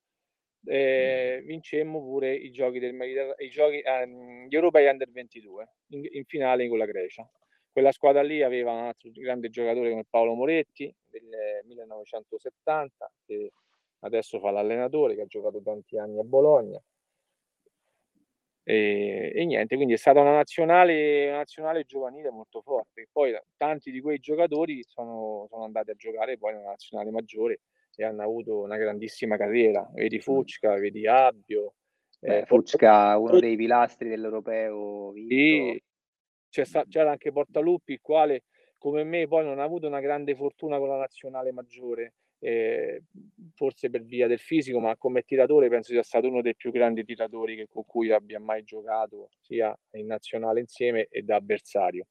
[SPEAKER 2] eh, vincemmo pure i giochi del Mediterraneo, i giochi, eh, gli europei under 22 in, in, finale con la Grecia. Quella squadra lì aveva un altro grande giocatore come Paolo Moretti del 1970 che adesso fa l'allenatore che ha giocato tanti anni a Bologna e, e, niente, quindi è stata una nazionale, una nazionale giovanile molto forte. Poi tanti di quei giocatori sono, sono andati a giocare poi nella nazionale maggiore e hanno avuto una grandissima carriera. Vedi Fucca, vedi Abbio.
[SPEAKER 1] Eh, Fucca, uno dei pilastri dell'europeo. Sì,
[SPEAKER 2] c'era anche Portaluppi, il quale come me poi non ha avuto una grande fortuna con la nazionale maggiore eh, forse per via del fisico, ma come tiratore penso sia stato uno dei più grandi tiratori che, con cui abbia mai giocato sia in nazionale insieme e da avversario.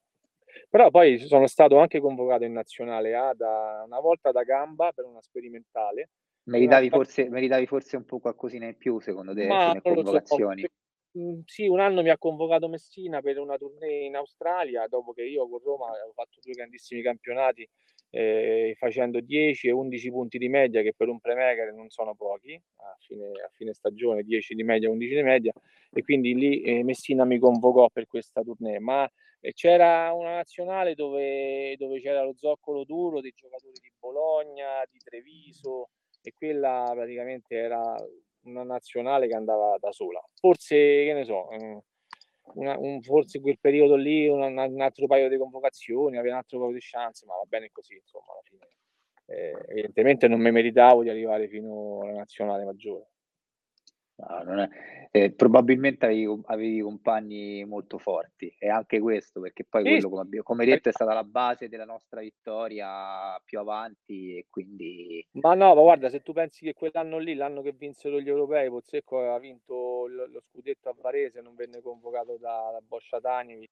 [SPEAKER 2] Però poi sono stato anche convocato in nazionale A da, una volta da gamba per una sperimentale.
[SPEAKER 1] Meritavi, forse, meritavi forse un po' qualcosina in più secondo te
[SPEAKER 2] ma convocazioni? So, mhmm, sì, un anno mi ha convocato Messina per una tournée in Australia, dopo che io con Roma avevo fatto due grandissimi campionati, ehm, facendo 10 e 11 punti di media, che per un playmaker non sono pochi, a fine a fine stagione 10 di media, 11 di media, e quindi lì, ehm, Messina mi convocò per questa tournée. Ma, ehm, c'era una nazionale dove dove c'era lo zoccolo duro dei giocatori di Bologna, di Treviso, e quella praticamente era una nazionale che andava da sola. Forse, che ne so, ehm, una, un, forse quel periodo lì un, un, altro paio di convocazioni, aveva un altro paio di chance, ma va bene così, insomma, alla fine. Eh, evidentemente non mi meritavo di arrivare fino alla nazionale maggiore.
[SPEAKER 1] No, è, eh, probabilmente avevi, avevi, compagni molto forti e anche questo perché poi sì. quello come, come detto è stata la base della nostra vittoria più avanti e quindi
[SPEAKER 2] ma no ma guarda se tu pensi che quell'anno lì l'anno che vinsero gli europei Pozzecco aveva vinto lo, lo scudetto a Varese non venne convocato da, da Bosciatani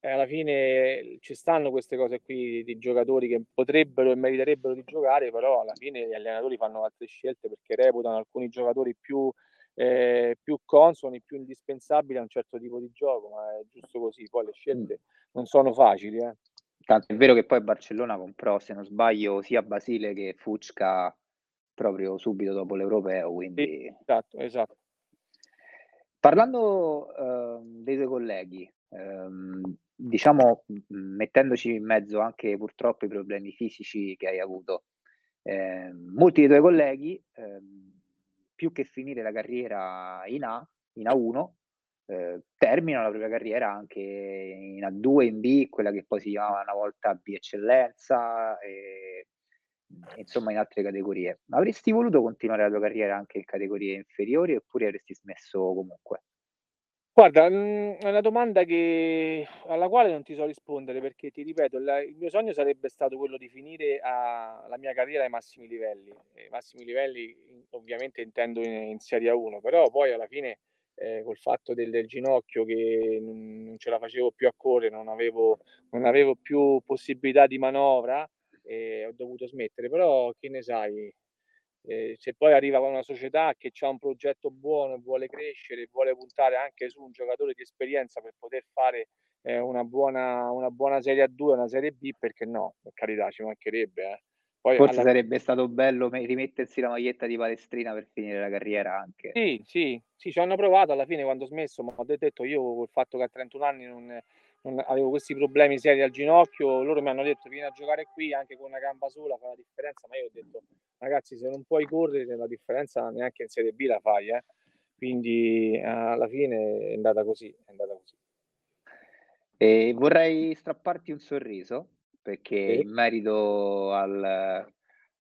[SPEAKER 2] e alla fine ci stanno queste cose qui di giocatori che potrebbero e meriterebbero di giocare però alla fine gli allenatori fanno altre scelte perché reputano alcuni giocatori più eh, più consoni, più indispensabili a un certo tipo di gioco, ma è giusto così. Poi le scelte non sono facili. Eh.
[SPEAKER 1] Tanto è vero che poi Barcellona comprò, se non sbaglio, sia Basile che Fucca proprio subito dopo l'Europeo. Quindi...
[SPEAKER 2] Sì, esatto, esatto.
[SPEAKER 1] Parlando uh, dei tuoi colleghi, um, diciamo mettendoci in mezzo anche purtroppo i problemi fisici che hai avuto, eh, molti dei tuoi colleghi eh, più che finire la carriera in A, in A1, eh, terminano la propria carriera anche in A2, in B, quella che poi si chiamava una volta B eccellenza, e, insomma in altre categorie. Avresti voluto continuare la tua carriera anche in categorie inferiori oppure avresti smesso comunque?
[SPEAKER 2] Guarda, mhmm, è una domanda che alla quale non ti so rispondere perché ti ripeto, la il mio sogno sarebbe stato quello di finire a la mia carriera ai massimi livelli. ai massimi livelli, ovviamente intendo in in Serie A1, però poi alla fine, ehm, col fatto del del ginocchio che non ce la facevo più a correre, non avevo non avevo più possibilità di manovra, ehm, ho dovuto smettere. Però che ne sai eh, se poi arriva con una società che ha un progetto buono e vuole crescere, vuole puntare anche su un giocatore di esperienza per poter fare eh, una, buona, una buona Serie A2, una Serie B, perché no? Per carità, ci mancherebbe. Eh.
[SPEAKER 1] Poi Forse alla... sarebbe stato bello rimettersi la maglietta di Palestrina per finire la carriera anche.
[SPEAKER 2] Sì, sì, sì, ci hanno provato alla fine quando ho smesso, ma ho detto io col fatto che a 31 anni non, non avevo questi problemi seri al ginocchio, loro mi hanno detto vieni a giocare qui anche con una gamba sola fa la differenza, ma io ho detto ragazzi se non puoi correre la differenza neanche in Serie B la fai, eh? quindi alla fine è andata così, è andata così.
[SPEAKER 1] E vorrei strapparti un sorriso perché sì. in merito al,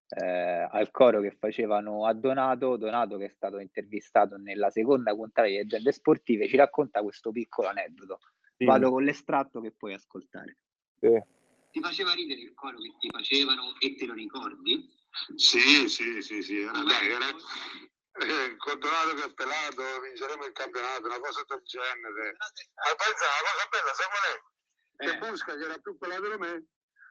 [SPEAKER 1] eh, al coro che facevano a Donato, Donato che è stato intervistato nella seconda puntata di Leggende Sportive ci racconta questo piccolo aneddoto. Sì. Vado con l'estratto che puoi ascoltare.
[SPEAKER 4] Sì. Ti faceva ridere il coro che ti facevano e te lo ricordi?
[SPEAKER 5] Sì, sì, sì, sì. Era, dai, era, eh, controllato che è pelato, vinceremo il campionato, una cosa del genere. Ma pensa, la cosa bella, sai qual è? Che eh. Busca, che era più pelato di me,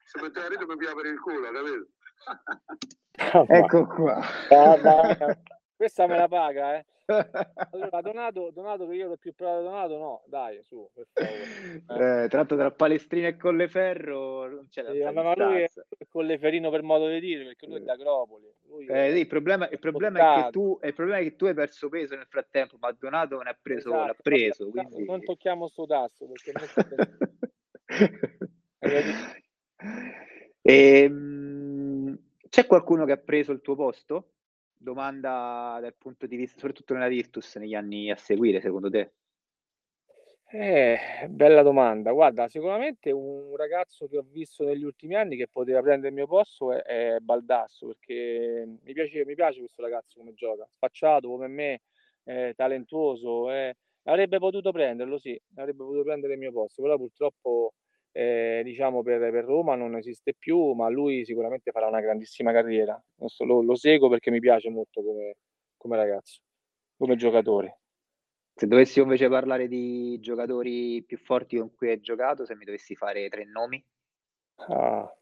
[SPEAKER 5] si metteva a ridere mi piava per il culo, capito?
[SPEAKER 1] ecco qua.
[SPEAKER 2] Ah, questa me la paga, eh. Allora, Donato, Donato che io l'ho più provato Donato, no, dai, su, per
[SPEAKER 1] favore. Eh. Eh, tratto tra Palestrina e Colleferro non c'è
[SPEAKER 2] sì, ma lui è Colleferino per modo di dire, perché lui è d'Agropoli.
[SPEAKER 1] Eh, sì, il problema, il problema è che tu, il problema è che tu hai perso peso nel frattempo, ma Donato non ha preso, esatto, l'ha preso. Quindi...
[SPEAKER 2] Non tocchiamo sto tasto, perché
[SPEAKER 1] e, ehm, c'è qualcuno che ha preso il tuo posto? Domanda dal punto di vista, soprattutto nella Virtus, negli anni a seguire, secondo te?
[SPEAKER 2] Eh, bella domanda. Guarda, sicuramente un ragazzo che ho visto negli ultimi anni che poteva prendere il mio posto è, è Baldasso, perché mi piace, mi piace questo ragazzo come gioca, spacciato come me, eh, talentuoso, eh, avrebbe potuto prenderlo, sì, avrebbe potuto prendere il mio posto, però purtroppo eh, diciamo per, per, Roma non esiste più, ma lui sicuramente farà una grandissima carriera. Lo, lo seguo perché mi piace molto come, come, ragazzo, come giocatore.
[SPEAKER 1] Se dovessi invece parlare di giocatori più forti con cui hai giocato, se mi dovessi fare tre nomi?
[SPEAKER 2] Ah.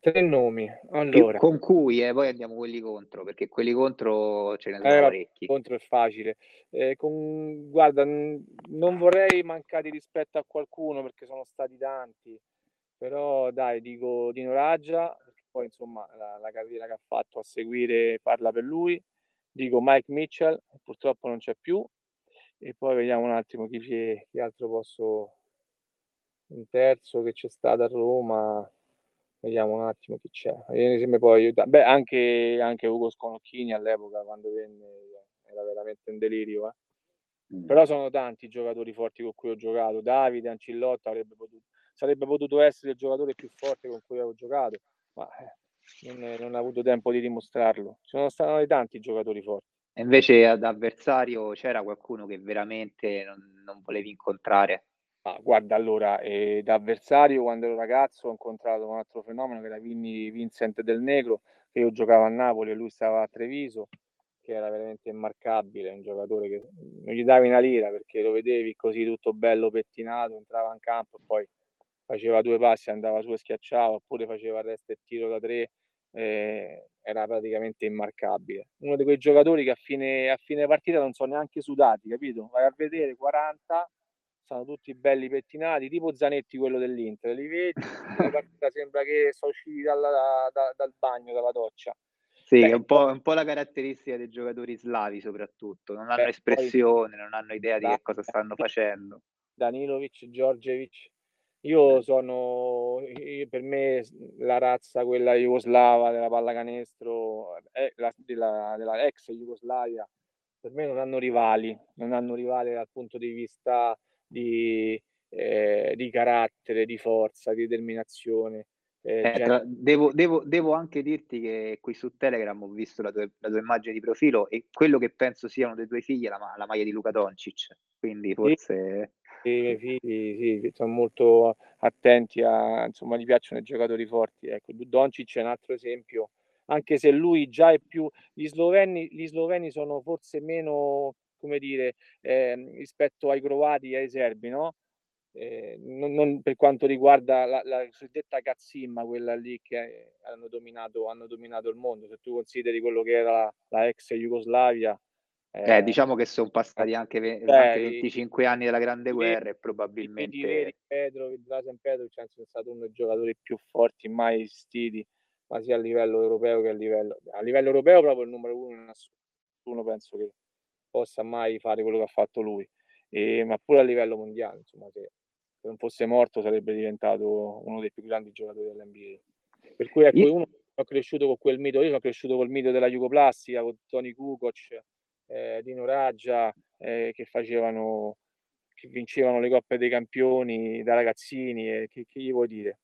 [SPEAKER 2] Tre nomi, allora.
[SPEAKER 1] Con cui, eh, poi andiamo quelli contro, perché quelli contro ce ne sono eh, parecchi.
[SPEAKER 2] Contro è facile. Eh, con, guarda, non vorrei mancare rispetto a qualcuno perché sono stati tanti, però dai, dico Dino Raggia, poi insomma la, la carriera che ha fatto a seguire parla per lui. Dico Mike Mitchell, purtroppo non c'è più, e poi vediamo un attimo chi, chi altro posso... Un terzo che c'è stato a Roma, Vediamo un attimo chi c'è. Mi può aiutare. Beh, anche, anche Ugo Sconocchini all'epoca quando venne era veramente un delirio. Eh. Mm. Però sono tanti i giocatori forti con cui ho giocato. Davide, Ancillotta avrebbe potuto, sarebbe potuto essere il giocatore più forte con cui ho giocato, ma eh, non, non, ha avuto tempo di dimostrarlo. Ci sono stati tanti giocatori forti.
[SPEAKER 1] E invece ad avversario c'era qualcuno che veramente non, non volevi incontrare?
[SPEAKER 2] Ah, guarda, allora, eh, da avversario quando ero ragazzo ho incontrato un altro fenomeno che era Vinny Vincent del Negro, che io giocavo a Napoli e lui stava a Treviso, che era veramente immarcabile, un giocatore che non gli davi una lira perché lo vedevi così tutto bello pettinato, entrava in campo e poi faceva due passi, andava su e schiacciava, oppure faceva il resto e tiro da tre, eh, era praticamente immarcabile. Uno di quei giocatori che a fine, a fine partita non sono neanche sudati, capito? Vai a vedere 40 sono tutti belli pettinati, tipo Zanetti quello dell'Inter, li vedi, sembra che sono usciti dalla, da, dal bagno, dalla doccia.
[SPEAKER 1] Sì, Beh, è un, po', un po' la caratteristica dei giocatori slavi soprattutto, non hanno Beh, espressione, poi, non hanno idea di che cosa stanno facendo.
[SPEAKER 2] Danilovic, Giorgevic, io eh. sono, io, per me la razza, quella jugoslava della pallacanestro, è la, della, della ex Jugoslavia, per me non hanno rivali, non hanno rivali dal punto di vista di, eh, di carattere, di forza, di determinazione.
[SPEAKER 1] Eh, eh, tra, devo, devo, devo, anche dirti che qui su Telegram ho visto la tua, la tua, immagine di profilo e quello che penso siano dei tuoi figli è la, la maglia di Luca Doncic, quindi forse...
[SPEAKER 2] Sì, i miei figli sì, sono molto attenti a, insomma, gli piacciono i giocatori forti. Ecco, Doncic è un altro esempio, anche se lui già è più... Gli sloveni, gli sloveni sono forse meno come dire, eh, rispetto ai croati e ai serbi, no? Eh, non, non, per quanto riguarda la, la cosiddetta cazzimma, quella lì che hanno dominato, hanno dominato, il mondo. Se tu consideri quello che era la, la ex Jugoslavia,
[SPEAKER 1] eh, eh, diciamo che sono passati anche, ve- beh, anche 25 anni della Grande Guerra e probabilmente...
[SPEAKER 2] I Pedro, Drasen Pedro è stato uno dei giocatori più forti mai esistiti, ma sia a livello europeo che a livello... A livello europeo proprio il numero uno in assoluto, penso che possa mai fare quello che ha fatto lui, e, ma pure a livello mondiale, insomma, se, se, non fosse morto sarebbe diventato uno dei più grandi giocatori dell'NBA. Per cui ecco, io... uno ho cresciuto con quel mito, io sono cresciuto col mito della Jugoplastica, con Tony Kukoc, eh, Dino Raggia, eh, che facevano, che vincevano le coppe dei campioni da ragazzini, e che, che gli vuoi dire?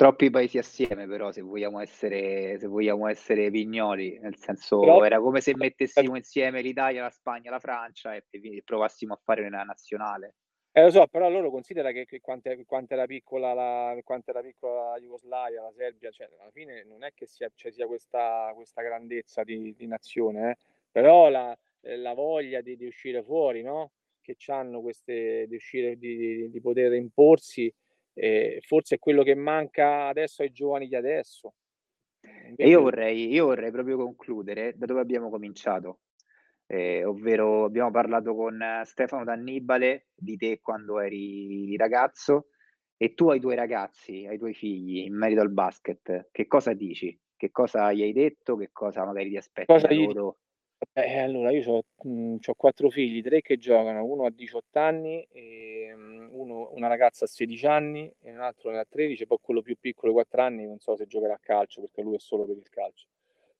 [SPEAKER 1] Troppi paesi assieme, però, se vogliamo essere, se vogliamo essere pignoli, nel senso però, era come se mettessimo insieme l'Italia, la Spagna, la Francia e, e provassimo a fare una nazionale.
[SPEAKER 2] Eh, lo so, però loro considera che, che quanto, quanto, era piccola la, quanto era piccola la Jugoslavia, la Serbia, cioè alla fine non è che sia, cioè, sia questa, questa, grandezza di, di nazione, eh? però la, la voglia di, di, uscire fuori, no? che hanno queste, di uscire, di, di poter imporsi, eh, forse è quello che manca adesso ai giovani di adesso.
[SPEAKER 1] E io vorrei, io vorrei proprio concludere da dove abbiamo cominciato, eh, ovvero abbiamo parlato con Stefano D'Annibale di te quando eri ragazzo e tu ai tuoi ragazzi, ai tuoi figli in merito al basket, che cosa dici? Che cosa gli hai detto? Che cosa magari ti aspetti cosa loro?
[SPEAKER 2] Eh, allora, io ho mhmm, quattro figli, tre che giocano, uno ha 18 anni, e, mhmm, uno, una ragazza a 16 anni e un altro ha 13, poi quello più piccolo, 4 anni, non so se giocherà a calcio perché lui è solo per il calcio.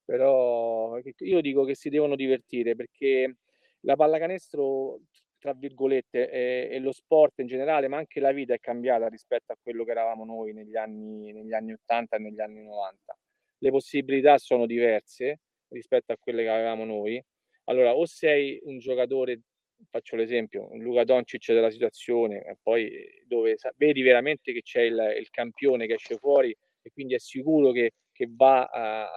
[SPEAKER 2] Però io dico che si devono divertire perché la pallacanestro, tra virgolette, è lo sport in generale, ma anche la vita è cambiata rispetto a quello che eravamo noi negli anni, negli anni 80 e negli anni 90. Le possibilità sono diverse rispetto a quelle che avevamo noi. Allora, o sei un giocatore, faccio l'esempio, un Luca Doncic della situazione, e poi dove vedi veramente che c'è il, il, campione che esce fuori e quindi è sicuro che, che va, a,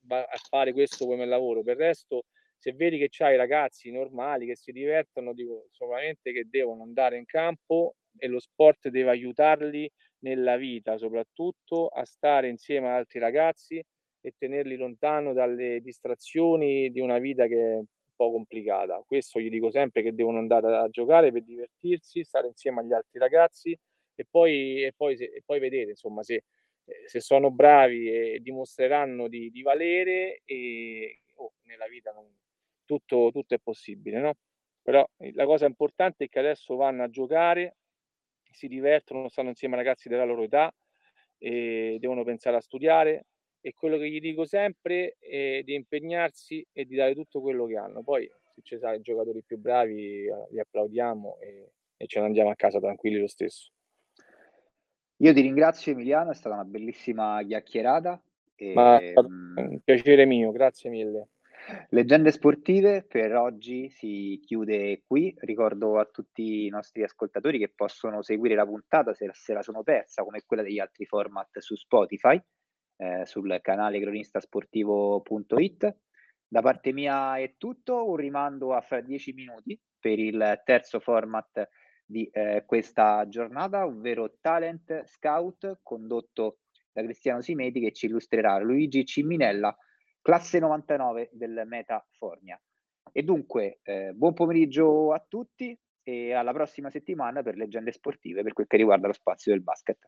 [SPEAKER 2] va, a, fare questo come lavoro. Per il resto, se vedi che c'hai ragazzi normali che si divertono, dico solamente che devono andare in campo e lo sport deve aiutarli nella vita soprattutto a stare insieme ad altri ragazzi e tenerli lontano dalle distrazioni di una vita che è un po' complicata. Questo gli dico sempre che devono andare a giocare per divertirsi, stare insieme agli altri ragazzi e poi, e poi, e poi vedere insomma se, se, sono bravi e dimostreranno di, di valere e oh, nella vita non, tutto, tutto è possibile, no? Però la cosa importante è che adesso vanno a giocare, si divertono, stanno insieme ai ragazzi della loro età, devono pensare a studiare, e quello che gli dico sempre è di impegnarsi e di dare tutto quello che hanno. Poi se ci saranno i giocatori più bravi eh, li applaudiamo e, e ce ne andiamo a casa tranquilli lo stesso.
[SPEAKER 1] Io ti ringrazio Emiliano, è stata una bellissima chiacchierata.
[SPEAKER 2] E, Ma è mm, un piacere mio, grazie mille.
[SPEAKER 1] Leggende sportive per oggi si chiude qui. Ricordo a tutti i nostri ascoltatori che possono seguire la puntata se, se la sono persa, come quella degli altri format su Spotify eh, sul canale cronistasportivo.it. Da parte mia è tutto, un rimando a fra dieci minuti per il terzo format di eh, questa giornata, ovvero Talent Scout, condotto da Cristiano Simeti che ci illustrerà Luigi Ciminella, classe 99 del Meta Fornia. E dunque, eh, buon pomeriggio a tutti e alla prossima settimana per leggende sportive per quel che riguarda lo spazio del basket.